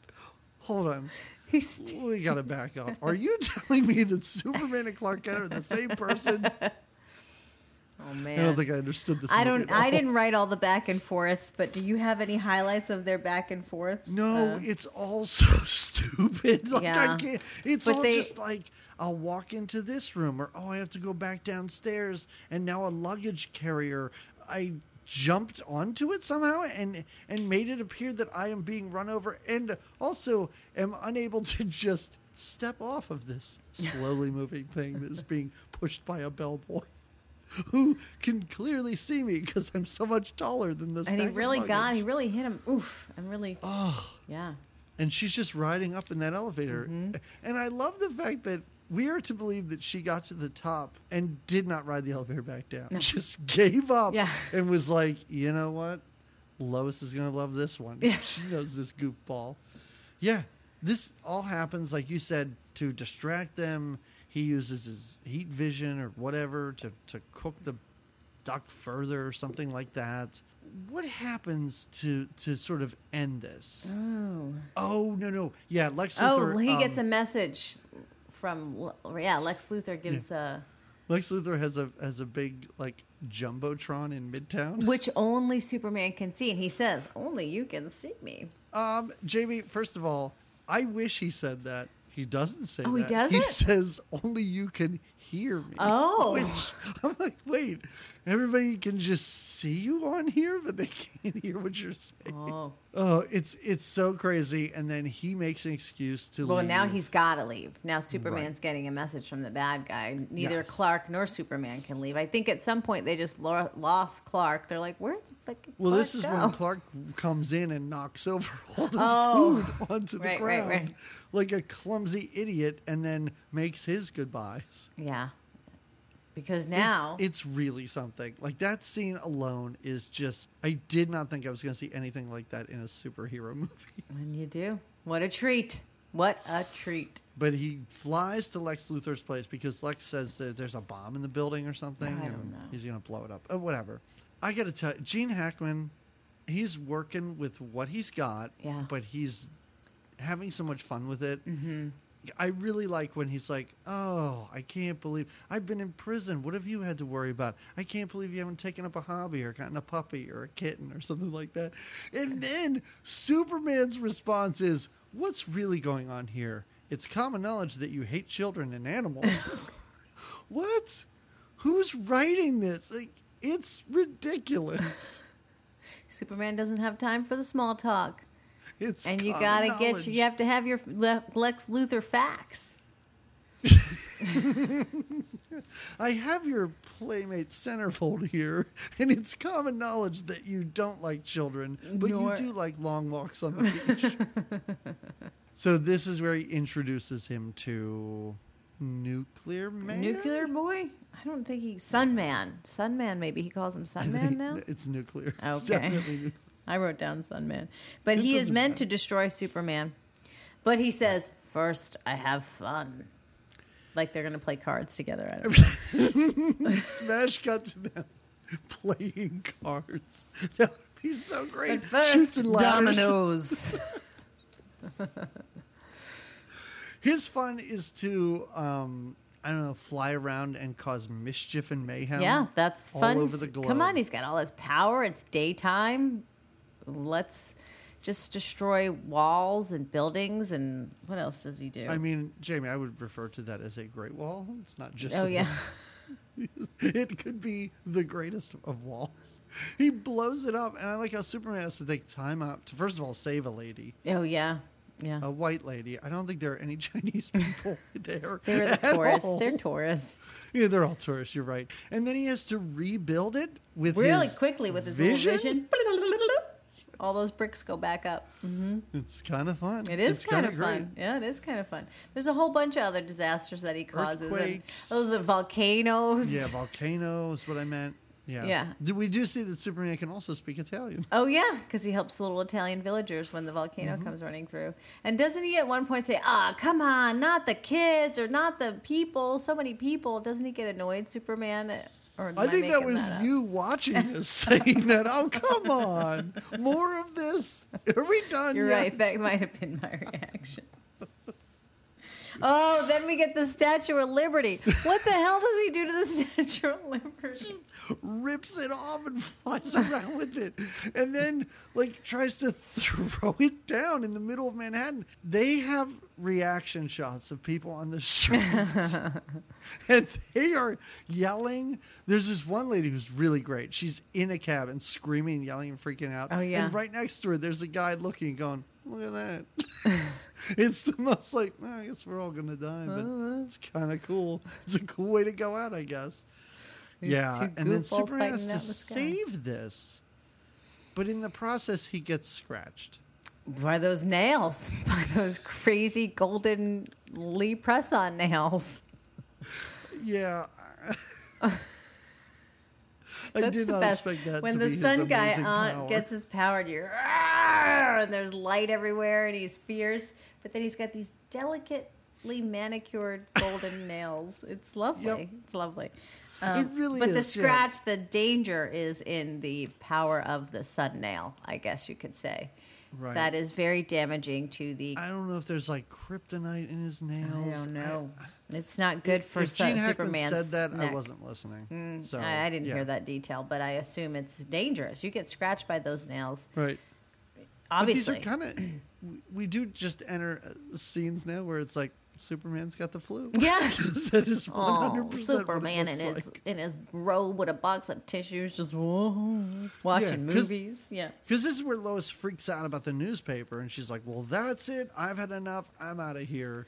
hold on.
He's
We gotta back up. Are you telling me that Superman and Clark Kent are the same person?
oh man.
I don't think I understood this.
I don't. I didn't write all the back and forths, but do you have any highlights of their back and forths?
No,
Uh,
it's all so stupid. Like
Yeah.
I can't. It's
But
all
they-
just like I'll walk into this room, or oh, I have to go back downstairs, and now a luggage carrier. I jumped onto it somehow and and made it appear that I am being run over, and also am unable to just step off of this slowly moving thing that is being pushed by a bellboy. Who can clearly see me because I'm so much taller than this.
and he really got. He really hit him. Oof! I'm really.
Oh,
Yeah.
and she's just riding up in that elevator.
Mm-hmm.
And I love the fact that we are to believe that she got to the top and did not ride the elevator back down. Just gave up
Yeah.
and was like, you know what? Lois is going to love this one.
Yeah.
She knows this goofball. Yeah, this all happens, like you said, to distract them. He uses his heat vision or whatever to, to cook the duck further or something like that. What happens to to sort of end this?
Oh.
Oh no no yeah Lex Luthor, Oh,
he gets a
um,
message from yeah. Lex Luthor gives a.
Lex Luthor has a has a big like jumbotron in Midtown.
which only Superman can see, and he says, "Only you can see me."
Um, Jamie, first of all, I wish he said that. He doesn't say
Oh, he
that.
doesn't?
He says only you can hear me.
Oh.
Which, I'm like, wait, everybody can just see you on here, but they can't hear what you're saying.
Oh.
Oh, it's it's so crazy. And then he makes an excuse to leave.
Well,
leave.
now he's got to leave. Now Superman's getting a message from the bad guy. Neither
Yes.
Clark nor Superman can leave. I think at some point they just lo- lost Clark. They're like, where the fuck?
Well,
Clark
this is
go?
when Clark comes in and knocks over all the
Oh.
food onto the
Right, right,
ground
right.
like a clumsy idiot, and then makes his goodbyes.
Yeah. Because now
it's, really something. Like that scene alone is just. I did not think I was going to see anything like that in a superhero movie.
And you do, what a treat! What a treat!
But he flies to Lex Luthor's place because Lex says that there's a bomb in the building or something,
I
and he's going to blow it up. Uh, whatever. I got to tell Gene Hackman, he's working with what he's got,
Yeah.
but he's having so much fun with it. Mm-hmm. I really like when he's like, "Oh, I can't believe I've been in prison. What have you had to worry about? I can't believe you haven't taken up a hobby or gotten a puppy or a kitten or something like that." And then Superman's response is, "What's really going on here? It's common knowledge that you hate children and animals." what? Who's writing this? Like, it's ridiculous.
Superman doesn't have time for the small talk,
It's
and you gotta get
knowledge.
you have to have your Lex Luthor facts.
I have your Playmate centerfold here, and it's common knowledge that you don't like children, but
Nor-
you do like long walks on the beach. so this is where he introduces him to Nuclear Man.
Nuclear boy? I don't think he Sunman. Sunman, maybe he calls him
I
Sunman
think
now.
It's nuclear. It's
Okay.
definitely nuclear.
I wrote down Sunman. But
It
he is meant
matter.
to destroy Superman. But he says, first, I have fun. Like they're going to play cards together. I don't know.
Smash cut to them playing cards. That would be so great.
But first, dominoes.
His fun is to, um, I don't know, fly around and cause mischief and mayhem.
yeah, that's
all
fun.
over the globe.
Come on, he's got all his power. It's daytime. Let's just destroy walls and buildings. And what else does he do?
I mean, Jamie, I would refer to that as a great wall. It's not just.
oh, yeah.
it could be the greatest of walls. He blows it up, and I like how Superman has to take time out to first of all save a lady,
Oh, yeah. Yeah.
a white lady. I don't think there are any Chinese people there.
They were the tourists.
all.
They're tourists.
Yeah, they're all tourists. You're right. And then he has to rebuild it with
Really quickly with his
vision.
vision. All those bricks go back up.
It's kind of fun.
It is
It's
kind of fun. Yeah, it is kind of fun. There's a whole bunch of other disasters that he causes.
Earthquakes.
Those are volcanoes.
Yeah, volcanoes. what I meant. Yeah.
Yeah.
Do we do see that Superman can also speak Italian?
Oh yeah, because he helps the little Italian villagers when the volcano
Mm-hmm.
comes running through. And doesn't he at one point say, "Ah, come on, not the kids or not the people, so many people"? Doesn't he get annoyed, Superman?
I think that was
up?
you watching this saying that. Oh, come on. More of this. Are we done
You're
yet?
right. That might have been my reaction. Oh, then we get the Statue of Liberty. What the hell does he do to the Statue of Liberty?
Just rips it off and flies around with it and then like tries to throw it down in the middle of manhattan they have reaction shots of people on the streets and they are yelling there's this one lady who's really great she's in a cab and screaming yelling and freaking out
Oh, yeah.
and right next to her there's a guy looking going look at that it's the most like "Oh, i guess we're all gonna die but
Uh-huh.
it's kind of cool it's a cool way to go out i guess
These
yeah, and then Superman has to
out in the sky.
save this, but in the process, he gets scratched.
By those nails, by those crazy golden Lee press on nails.
Yeah, I
That's
did
the
not
best.
expect that
when
to
the
be his
sun guy
amazing
on
power.
gets his power, and you're "Arr!" and there's light everywhere, and he's fierce. But then he's got these delicately manicured golden nails. It's lovely.
Yep.
It's lovely.
it um, really
But
is.
the
yeah.
scratch, the danger is in the power of the sun nail. I guess you could say
Right.
that is very damaging to the.
I don't know if there's like kryptonite in his nails.
I don't know. It's not good for
if
Su-
Gene Hackman
Superman's
said that,
neck.
I wasn't listening. so
I, I didn't
yeah.
hear that detail, but I assume it's dangerous. You get scratched by those nails.
Right.
Obviously,
But these are kind of. We do just enter uh, scenes now where it's like Superman's got the flu.
Yeah.
that is one
Oh,
hundred percent
Superman in his in his robe with a box of tissues, just whoa, watching
'cause-
movies. Yeah,
Because this is where Lois freaks out about the newspaper, and she's like, "Well, that's it. I've had enough. I'm out of here."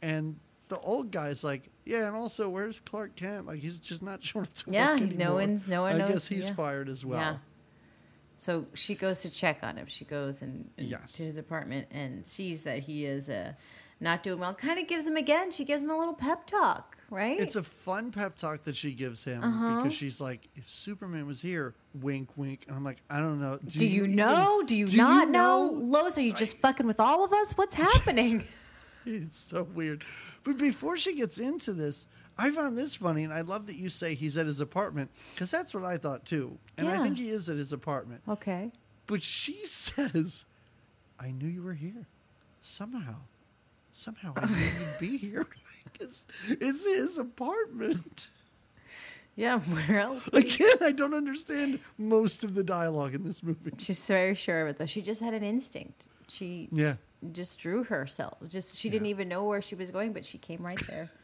And the old guy's like, "Yeah, and also, where's Clark Kent? Like, he's just not showing up to
Yeah,
work
no one's- no one
I
knows-
guess he's
yeah.
fired as well.
yeah. So she goes to check on him. She goes and,
Yes.
to his apartment and sees that he is uh, not doing well. Kind of gives him again. She gives him a little pep talk, right?
It's a fun pep talk that she gives him
Uh-huh.
because she's like, "If Superman was here, wink, wink," and I'm like, "I don't know.
do, you
even-
know? Do you not know?
know?
Lois, are you just fucking with all of us? What's happening?
It's so weird. But before she gets into this, I found this funny, and I love that you say he's at his apartment because that's what I thought too. And I think he is at his apartment.
okay.
But she says, I knew you were here. Somehow. Somehow I knew you'd be here. it's, it's his apartment.
Yeah, where else?
Again, I don't understand most of the dialogue in this movie.
She's very sure of it, though. She just had an instinct. She
Yeah.
Just drew herself. Just she didn't even know where she was going, but she came right there.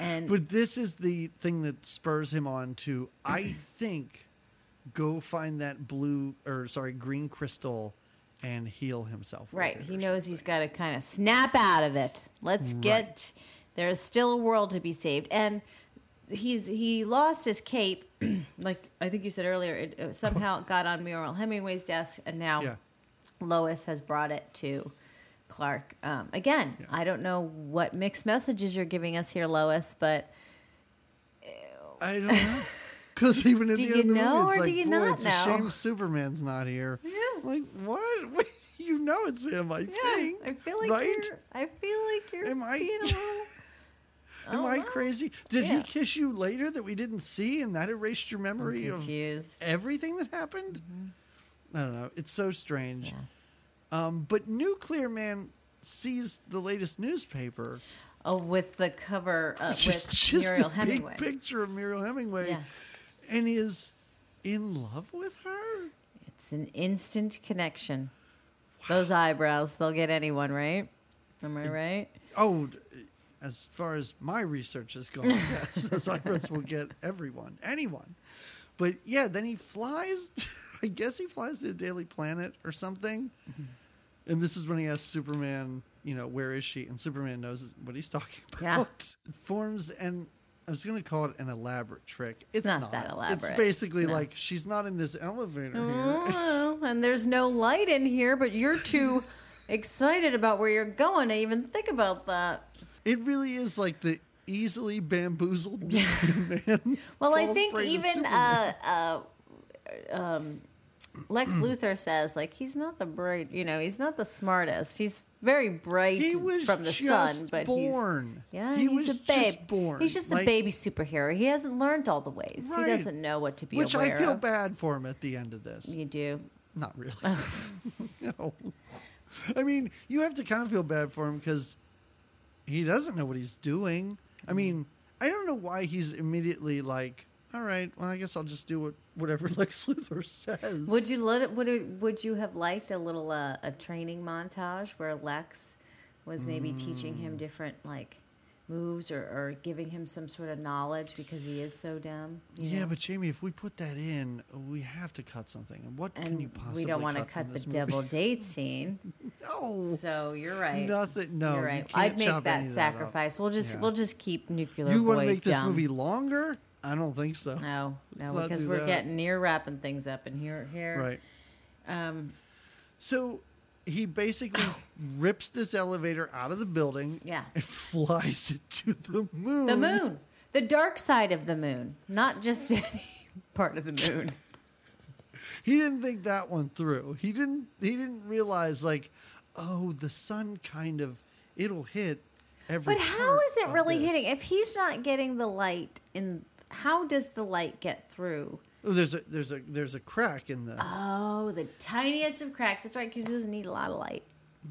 And
But this is the thing that spurs him on to, I think, go find that blue or sorry, green crystal and heal himself.
right, he knows he's got to kind of snap out of it. Let's get. There's still a world to be saved, and he's he lost his cape. like I think you said earlier, it, it somehow got on Muriel Hemingway's desk, and now
Yeah.
Lois has brought it to Clark. Um, again, I don't know what mixed messages you're giving us here, Lois, but
I don't know. Because even at the end of the
know
movie, it's like,
do you
boy,
not
it's
know?"
a shame Superman's not here. Yeah. Like, what? You know it's him, I think.
I feel like
right?
you're. I feel like you're
Am I-
being a little.
Am I crazy? Did
Yeah.
he kiss you later that we didn't see and that erased your memory of everything that happened? I don't know. It's so strange.
Yeah.
Um, but Nuclear Man sees the latest newspaper,
Oh, with the cover uh, with
just
Muriel
a
Hemingway.
big picture of Muriel Hemingway,
Yeah.
and is in love with her.
It's an instant connection. Those eyebrows, they'll get anyone, right? Am I right?
Oh, as far as my research has gone, yes, those eyebrows will get everyone, anyone. But yeah, then he flies. I guess he flies to the Daily Planet or something. And this is when he asks Superman, you know, where is she? And Superman knows what he's talking about.
Yeah.
It forms and I was going to call it an elaborate trick. It's,
not that elaborate.
It's basically
No.
like she's not in this elevator here.
Oh, and there's no light in here, but you're too excited about where you're going to even think about that.
It really is like the easily bamboozled man.
Well, I think even uh, uh, um, Lex
Hmm.
Luthor says like he's not the bright, you know, he's not the smartest. He's very bright
He was
from the
just
sun, but
born.
he's yeah,
He
he's
was
a babe.
just born.
He's just a baby superhero. He hasn't learned all the ways.
Right.
He doesn't know what to be
Which I feel
of.
bad for him at the end of this.
You do.
Not really. no. I mean, you have to kind of feel bad for him because he doesn't know what he's doing. I
Mm-hmm.
mean, I don't know why he's immediately like, all right, well, I guess I'll just do what, whatever Lex Luthor says.
Would you let it? Would it, Would you have liked a little uh, a training montage where Lex was maybe teaching
Mm.
him different like moves or, or giving him some sort of knowledge because he is so dumb? you
Yeah,
know?
but Jamie, if we put that in, we have to cut something. And what can you possibly
we don't want to
cut,
the double date scene.
No.
So you're right.
Nothing. No,
you're
you
right. I'd make that
any of up.
sacrifice. we'll just
Yeah.
we'll just keep nuclear.
You
want
want to make this
dumb.
movie longer? I don't think so.
No,
Let's
no, because we're
that.
getting near wrapping things up, and here, here,
Right.
Um,
So he basically rips this elevator out of the building
Yeah.
and flies it to the moon.
the moon, the dark side of the moon, not just any part of the moon.
He didn't think that one through. He didn't he didn't realize like, oh, the sun kind of it'll hit every
But how is it really
this.
hitting? If he's not getting the light in, how does the light get through?
Oh, there's a there's a there's a crack in the
Oh, the tiniest of cracks. That's right, because he doesn't need a lot of light.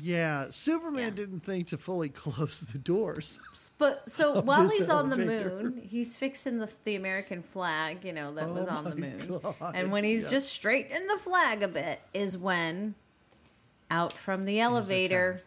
Yeah, Superman
Yeah.
didn't think to fully close the doors.
But so while he's on the moon, he's fixing the the American flag, you know, that oh was
Oh
on the moon.
God,
and when he's
yeah.
just straightening the flag a bit, is when out from the elevator,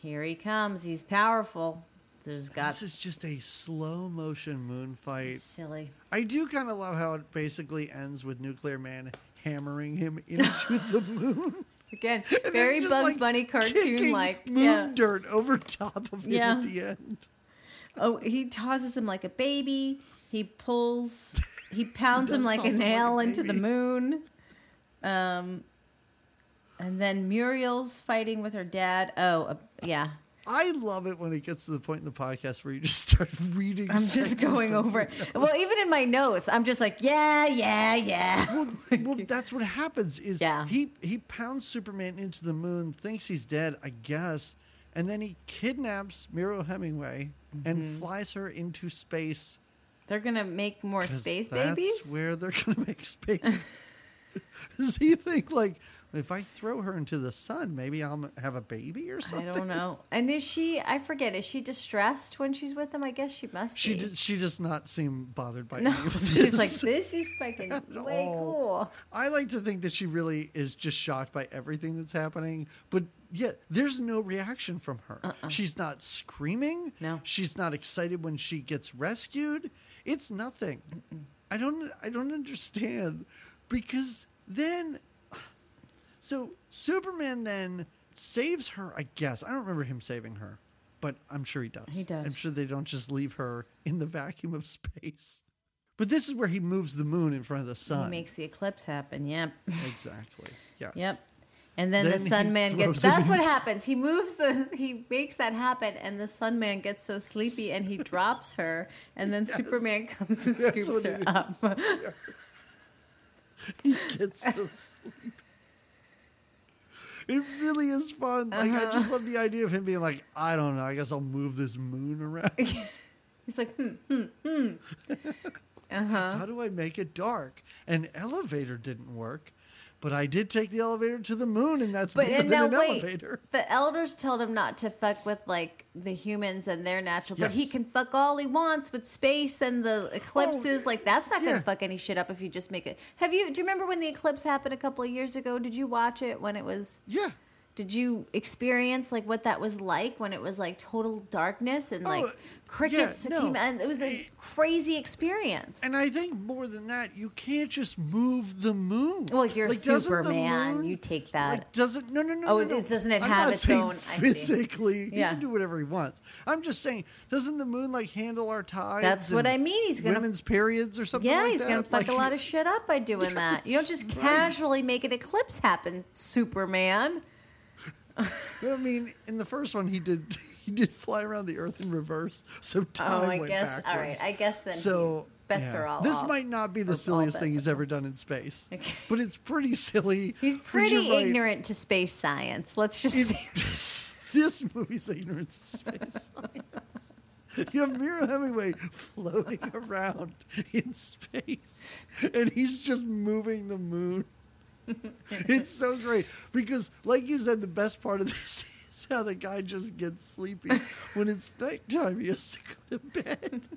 here he comes. He's powerful. There's got
This is just a slow motion moon fight.
silly.
I do kind of love how it basically ends with Nuclear Man hammering him into the moon.
Again,
And
very Bugs
like,
Bunny cartoon like
moon
Yeah.
dirt over top of him
Yeah.
at the end.
Oh, he tosses him like a baby. He pulls. He pounds him like a
him like a
nail into the moon. Um, and then Muriel's fighting with her dad. Oh, uh, yeah.
I love it when it gets to the point in the podcast where you just start reading.
I'm just going over
it.
Well, even in my notes, I'm just like, yeah, yeah, yeah.
Well, well, that's what happens. Is
Yeah.
he he pounds Superman into the moon, thinks he's dead, I guess, and then he kidnaps Miro Hemingway and
Mm-hmm.
flies her into space.
They're gonna make more space
that's
babies.
where they're gonna make space. Does he think like if I throw her into the sun, maybe I'll have a baby or something.
I don't know. And is she? I forget. Is she distressed when she's with him? I guess she must
She
be.
did, she does not seem bothered by
no,
any of this.
she's like, this is fucking way cool.
I like to think that she really is just shocked by everything that's happening, but yet there's no reaction from her. Uh-uh. She's not screaming.
No.
she's not excited when she gets rescued. It's nothing. I don't. I don't understand because then, so Superman then saves her. I guess I don't remember him saving her, but I'm sure he does.
He does.
I'm sure they don't just leave her in the vacuum of space. But this is where he moves the moon in front of the sun.
He makes the eclipse happen. Yep.
Exactly. Yes.
Yep. And then,
Then
the Sun Man gets. That's what happens. He moves the. He makes that happen, and the Sun Man gets so sleepy, and he drops her, and then Superman comes and scoops her up.
He gets so sleepy. It really is fun. Like I just love the idea of him being like, I don't know, I guess I'll move this moon around.
He's like, hmm, hmm, hmm. Uh-huh.
How do I make it dark? An elevator didn't work, but I did take the elevator to the moon, and that's
But
better
and
than
now
an
wait,
elevator.
the elders told him not to fuck with like the humans and their natural, but he can fuck all he wants with space and the oh, eclipses.
Oh,
like that's not
yeah.
gonna fuck any shit up if you just make it. Have you? Do you remember when the eclipse happened a couple of years ago? Did you watch it when it was?
Yeah.
Did you experience like what that was like when it was like total darkness and like
Oh,
crickets
yeah, no.
came and it was a crazy experience.
And I think more than that, you can't just move the moon.
Well, you're
Like,
Superman.
moon-
You take that.
Like, doesn't no no no.
Oh,
no, no.
it- doesn't it
I'm
have
not
its own-.
Physically, he
Yeah.
can do whatever he wants. I'm just saying, doesn't the moon like handle our tides?
That's what I mean. He's gonna-
women's periods or something.
Yeah,
like
he's
that?
gonna fuck
Like,
a lot of shit up by doing that. You don't just
Right.
casually make an eclipse happen, Superman.
I mean, in the first one, he did he did fly around the Earth in reverse, so time
oh, I
went
guess.
backwards.
All right, I guess then.
So
bets
yeah.
are all
This
off.
might not be the
all
silliest thing he's ever done in space,
Okay.
but it's pretty silly.
he's pretty
you're right.
ignorant to space science. Let's just
It-
say.
this movie's ignorance of space science. You have Mira Hemingway floating around in space, and he's just moving the moon. It's so great because, like you said, the best part of this is how the guy just gets sleepy when it's nighttime. He has to go to bed.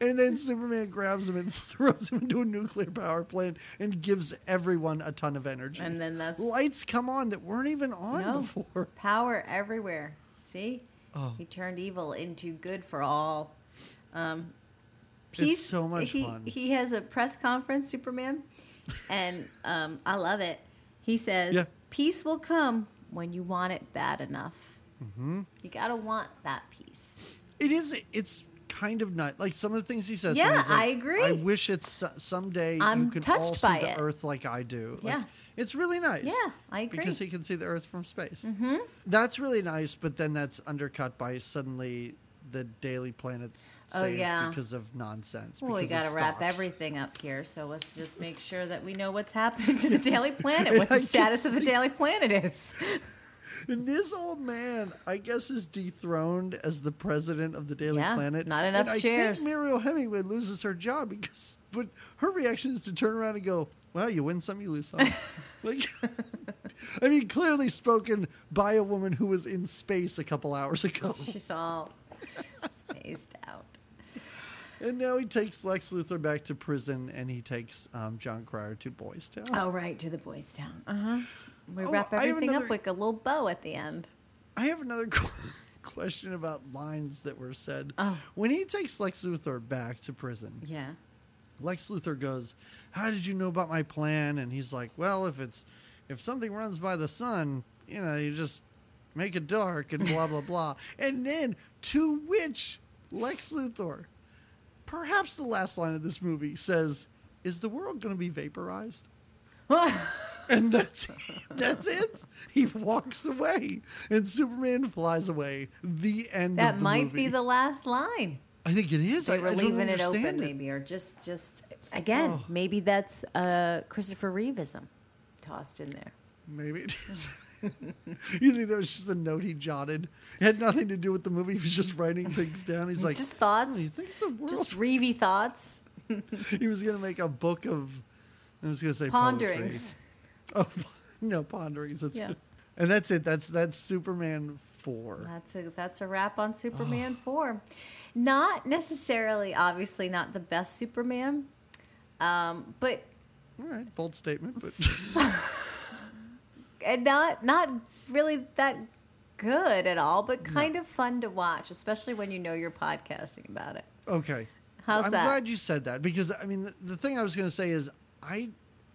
And then Superman grabs him and throws him into a nuclear power plant and gives everyone a ton of energy.
And then that's-
lights come on that weren't even on
No.
before.
Power everywhere. See?
Oh.
He turned evil into good for all. Um,
It's so much
he,
fun.
He has a press conference, Superman, and um, I love it. He says,
Yeah.
"Peace will come when you want it bad enough. Mm-hmm. You gotta want that peace."
It is. It's kind of not like some of the things he says.
Yeah,
like,
I agree.
I wish it's someday
I'm
you could all see the
it.
Earth like I do. Like,
Yeah.
it's really nice.
Yeah, I agree.
Because he can see the Earth from space. Mm-hmm. That's really nice, but then that's undercut by suddenly the Daily Planet's
Oh,
saved
yeah.
because of nonsense.
Well, we
of
gotta wrap everything up here, so let's just make sure that we know what's happening to the Daily Planet, what the status of the Daily Planet is.
And this old man, I guess, is dethroned as the president of the Daily
Yeah,
Planet.
not enough
and I
shares.
think Muriel Hemingway loses her job because, but her reaction is to turn around and go, "Well, you win some, you lose some." like, I mean, clearly spoken by a woman who was in space a couple hours ago,
She's all spaced out.
and now he takes Lex Luthor back to prison, and he takes um, Jon Cryer to Boys Town.
Oh, right, to the Boys Town. Uh huh. We
Oh,
wrap everything
another-
up with a little bow at the end.
I have another question about lines that were said.
Oh.
When he takes Lex Luthor back to prison,
Yeah.
Lex Luthor goes, "How did you know about my plan?" And he's like, "Well, if it's if something runs by the sun, you know, you just make it dark and blah blah blah." And then to which Lex Luthor, perhaps the last line of this movie says, "Is the world going to be vaporized?" And that's that's it. He walks away, and Superman flies away. The end.
that
of the
might
movie.
be the last line.
I think it is.
They
I,
were
I
leaving it open,
understand
maybe, or just, just again,
Oh.
maybe that's uh, Christopher Reeveism tossed in there.
Maybe it is. you think that was just a note he jotted? It had nothing to do with the movie. He was just writing things down. He's like,
Just thoughts.
"Oh, you think the world?
Just Reevy thoughts,
he was going to make a book of. I was going to say
ponderings.
Poetry. Oh no, ponderings. That's
Yeah.
and that's it. That's that's Superman four.
That's a that's a wrap on Superman four. Not necessarily, obviously, not the best Superman, um, but
All right, bold statement, but
and not not really that good at all, but kind of fun to watch, especially when you know you're podcasting about it.
okay.
How's
I'm
that?
glad you said that because I mean the, the thing I was going to say is I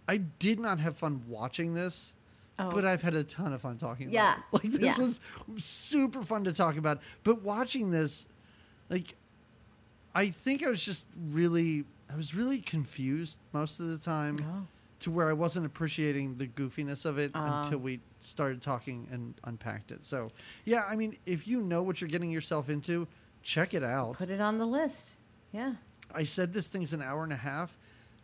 I did not have fun watching this.
Oh.
But I've had a ton of fun talking about
Yeah.
it. Like this
Yeah.
was super fun to talk about. But watching this, like I think I was just really I was really confused most of the time
Oh.
To where I wasn't appreciating the goofiness of it
Ah.
until we started talking and unpacked it. So yeah, I mean if you know what you're getting yourself into, check it out.
Put it on the list. Yeah.
I said this thing's an hour and a half.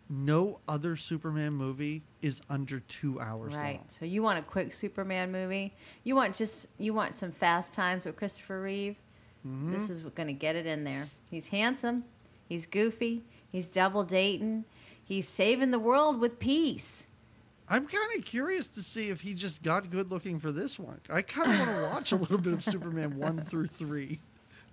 No other Superman movie is under two hours
Right.
long.
So you want a quick Superman movie? You want just you want some fast times with Christopher Reeve?
Mm-hmm.
This is going to get it in there. He's handsome. He's goofy. He's double dating. He's saving the world with peace.
I'm kind of curious to see if he just got good looking for this one. I kind of want to watch a little bit of Superman 1 through 3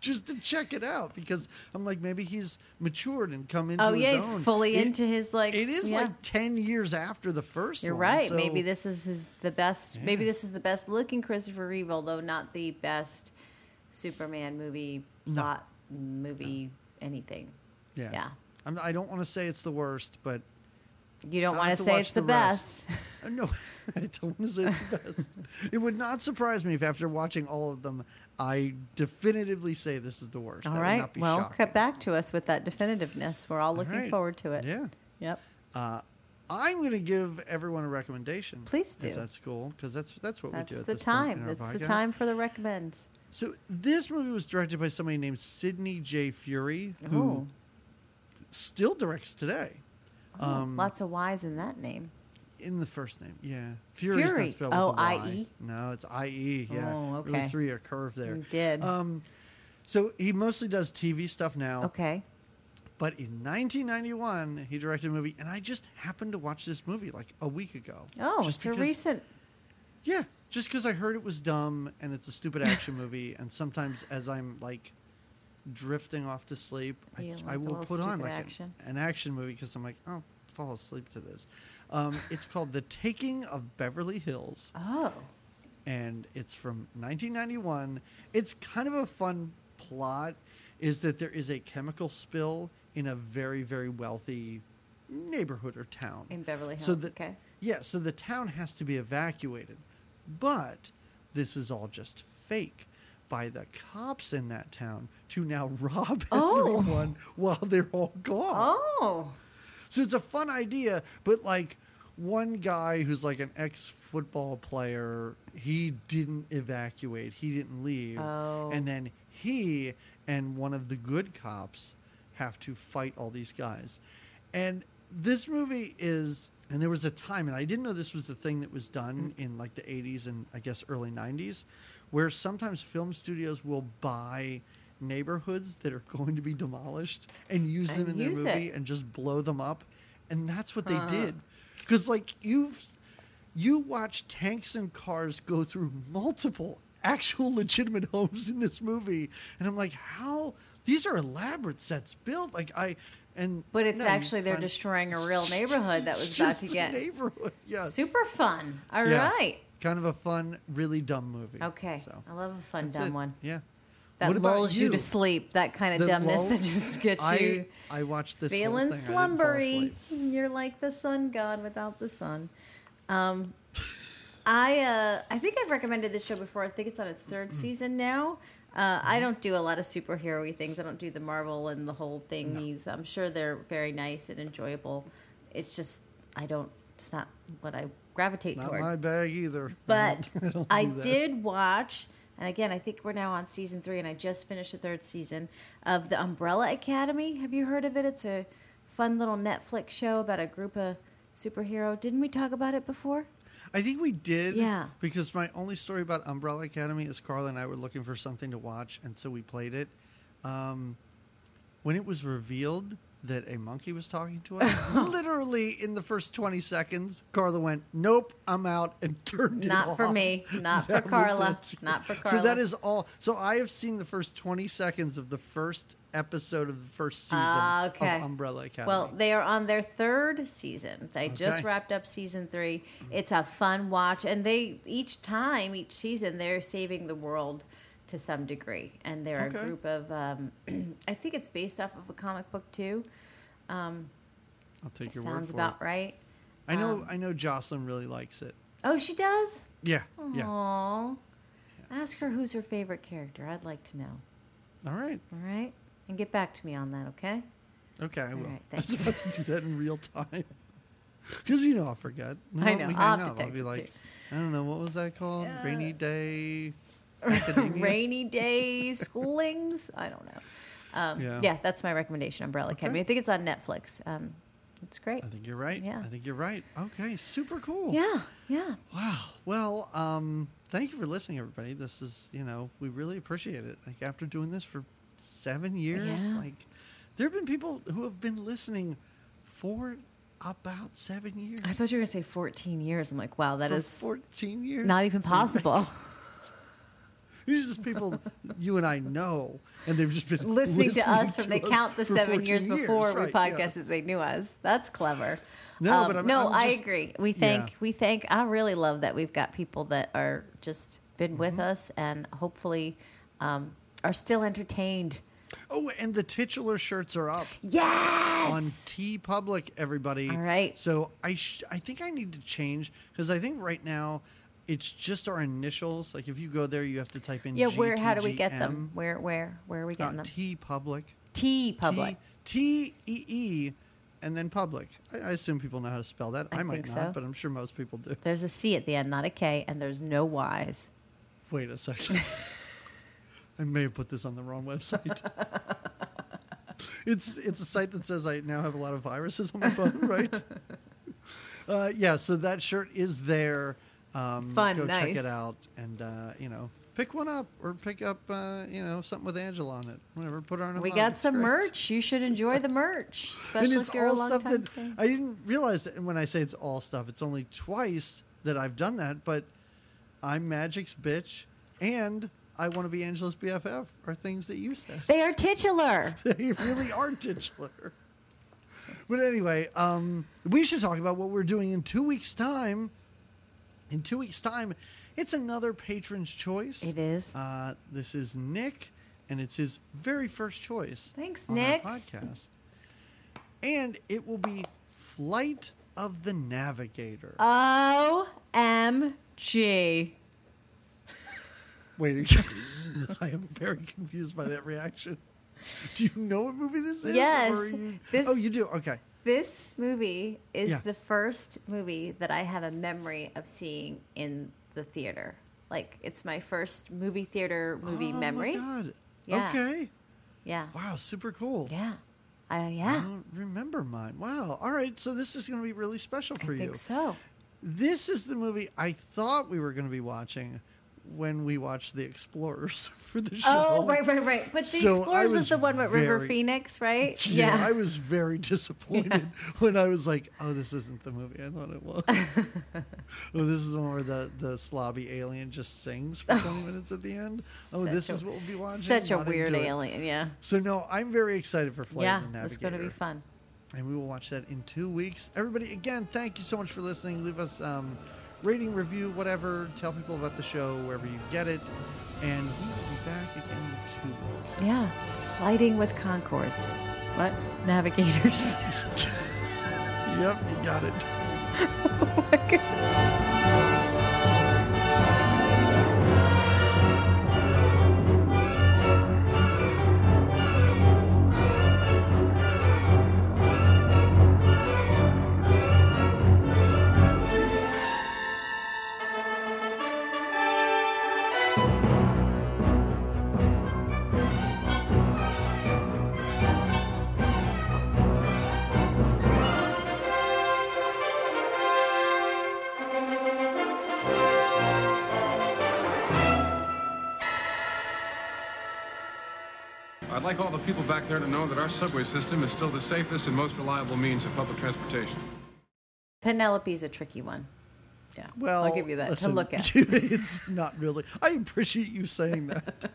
just to check it out because I'm like, maybe he's matured and come into
Oh
his
yeah, he's
own.
fully
It-
into his like.
It is
yeah.
like 10 years after the 1st
You're
one.
right.
so-
maybe this is his, the best. Maybe this is the best looking Christopher Reeve, although not the best Superman movie
No.
plot movie anything.
Yeah.
Yeah.
I'm, I don't want to say it's the worst, but
You don't want to say it's the,
the
best.
No, I don't want to say it's the best. it would not surprise me if after watching all of them, I definitively say this is the worst.
All
that
right.
not be
Well,
shocking.
get back to us with that definitiveness. We're all looking
right.
forward to it.
Yeah.
Yep.
Uh, I'm going to give everyone a recommendation.
Please do.
If that's cool, because that's that's what
That's
we do at
the time. That's the time for the recommends.
So this movie was directed by somebody named Sidney J. Furie, who
Oh.
Still directs today. Um,
Lots of Y's in that name.
in the first name, yeah. Furie's
Fury.
not spelled
Oh,
with a Y.
I-E?
No, it's I E. Yeah.
Oh,
Really
okay.
threw you a curve there.
You did.
Um, so he mostly does TV stuff now.
okay.
But in 1991, he directed a movie, and I just happened to watch this movie like a week ago.
Oh, it's a recent.
Yeah, just because I heard it was dumb and it's a stupid action movie, and sometimes as I'm like drifting off to sleep, I,
like
I will put on like
action?
An, an action movie because I'm like, oh, fall asleep to this. Um, it's called The Taking of Beverly Hills,
Oh.
and it's from 1991. It's kind of a fun plot. Is that there is a chemical spill in a very very wealthy neighborhood or town
In Beverly Hills.
so the,
okay.
Yeah, so the town has to be evacuated. But this is all just fake by the cops in that town to now rob
Oh.
everyone while they're all gone.
Oh.
So it's a fun idea, but like one guy who's like an ex football player, he didn't evacuate, he didn't leave.
Oh.
And then he and one of the good cops have to fight all these guys. And this movie is and there was a time and I didn't know this was the thing that was done mm. in like the 80s and I guess early 90s where sometimes film studios will buy neighborhoods that are going to be demolished and use them
And
in their movie
it.
and just blow them up and that's what they
Huh.
did because like you've you watch tanks and cars go through multiple actual legitimate homes in this movie and i'm like how these are elaborate sets built like i and
But it's
no,
actually they're destroying a real neighborhood that was about to
a
get
neighborhood yes
super fun. All right.
Kind of a fun really dumb movie
Okay.
so
I love a fun dumb
it.
one.
yeah
that
What about
lulls you?
you?
to sleep. That kind of
The
dumbness
lull-
that just gets you
I I watched this
feeling
thing. I didn't fall
slumbery. You're like the sun god without the sun. Um, I uh, I think I've recommended this show before. I think it's on its
Mm.
third season now. Uh, I don't do a lot of superhero things. I don't do the Marvel and the whole thingies. I'm sure they're very nice and enjoyable. It's just I don't. It's not what I gravitate
Not
toward.
my bag either. I
But
don't- I, don't
I did watch, and again, I think we're now on season three, and I just finished the third season of the Umbrella Academy. Have you heard of it? It's a fun little Netflix show about a group of superhero. Didn't we talk about it before?
I think we did.
Yeah.
Because my only story about Umbrella Academy is Carla and I were looking for something to watch, and so we played it. Um, when it was revealed that a monkey was talking to us, literally in the first 20 seconds, Carla went, Nope, I'm out, and turned it
Not for me. Not for Carla. Not for
So that is all. So I have seen the first 20 seconds of the first episode of the first season
Ah, okay.
of Umbrella Academy.
Well, they are on their third season. They just wrapped up season three. It's a fun watch, and they each time, each season, they're saving the world to some degree. And they're
Okay.
a group of, um, I think it's based off of a comic book too.
Um, I'll take your word
Sounds about right.
I know.
um,
I know. Jocelyn really likes it.
Oh, she does.
Yeah. Yeah.
Ask her who's her favorite character. I'd like to know.
All right.
All right, and get back to me on that. Okay.
Okay, I will.
right,
I was
thanks.
about to do that in real time. Because you know I'll forget. The
I know, I'll
hang
have to
up, I'll be like,
too.
I don't know what was that called? Rainy day.
Rainy day schoolings. I don't know. Um,
Yeah.
yeah. that's my recommendation. Umbrella Academy. I think it's on Netflix. Um, it's great.
I think you're right.
Yeah.
I think you're right. Okay, super cool.
Yeah, yeah.
Wow. Well, um, thank you for listening, everybody. This is, you know, we really appreciate it. Like after doing this for seven years,
Yeah.
like there have been people who have been listening for about seven years.
I thought you were gonna say 14 years. I'm like, wow, that
for
is
14 years.
not even possible.
These are just people you and I know, and they've just been
Listening to us from
to
they count the seven
14
years before we
right, yeah.
podcasted. They knew us. That's clever.
No,
Um,
but I'm-
no,
I'm
I agree. We thank
Yeah.
we thank. I really love that we've got people that are just been with
Mm-hmm.
us and hopefully um, are still entertained.
Oh, and the titular shirts are up
Yes.
on TeePublic. Everybody.
All right.
So I sh- I think I need to change because I think right now it's just our initials. Like if you go there, you have to type in
yeah, where? How do we get them? Where? Where? Where are we getting them?
TeePublic.
T public.
T E E, and then public. I, I assume people know how to spell that. I,
I
might not,
so.
but I'm sure most people do.
There's a C at the end, not a K, and there's no Y's.
Wait a second. I may have put this on the wrong website. it's it's a site that says I now have a lot of viruses on my phone, right? Uh, yeah, so that shirt is there. Um,
Fun,
go check it out, and uh, you know, pick one up or pick up, uh, you know, something with Angela on it. Whatever, put it on. a
We got some
great.
merch. You should enjoy the merch,
And
especially
it's
if you're a
all
long
stuff that. I didn't realize that when I say it's all stuff, it's only twice that I've done that. But I'm Magic's bitch, and I want to be Angela's BFF are things that you said.
They are titular.
they really are titular. But anyway, um, we should talk about what we're doing in two weeks' time. In two weeks' time, it's another patron's choice.
It is.
Uh, this is Nick, and it's his very first choice.
Thanks,
on
Nick.
Podcast, and it will be Flight of the Navigator.
O M G.
Wait, I am very confused by that reaction. Do you know what movie this is?
Yes,
or you-
this-
oh, you do. Okay.
This movie is
Yeah.
the first movie that I have a memory of seeing in the theater. Like it's my first movie theater movie memory. oh.
My God.
Yeah.
Okay.
Yeah.
Wow, super cool.
Yeah. Uh,
I
yeah.
don't remember mine. Wow. All right. So this is going to be really special
I
for you.
I think so.
This is the movie I thought we were going to be watching when we watched The Explorers for the show.
Oh, right, right, right. But the
So
Explorers was,
was
the one with River
very-
Phoenix, right?
Yeah, I was very disappointed when I was like, "Oh, this isn't the movie I thought it was." oh, this is the one where the the slobby alien just sings for twenty minutes at the end. Oh,
Such
this
a-
is what we'll be watching.
Such a
Not
weird alien. Yeah.
So no, I'm very excited for Flight
yeah.
of the Navigator.
It's going to be fun.
and we will watch that in two weeks. Everybody, again, thank you so much for listening. Leave us um, rating, review, whatever. Tell people about the show wherever you get it, and we will be back again in two weeks.
Yeah, Fighting with Conchords. What? Navigators.
Yep, you got it.
oh my God.
There to know that our subway system is still the safest and most reliable means of public transportation.
Penelope's a tricky one. Yeah.
Well,
I'll give you that
listen,
to look at.
it's not really. I appreciate you saying that.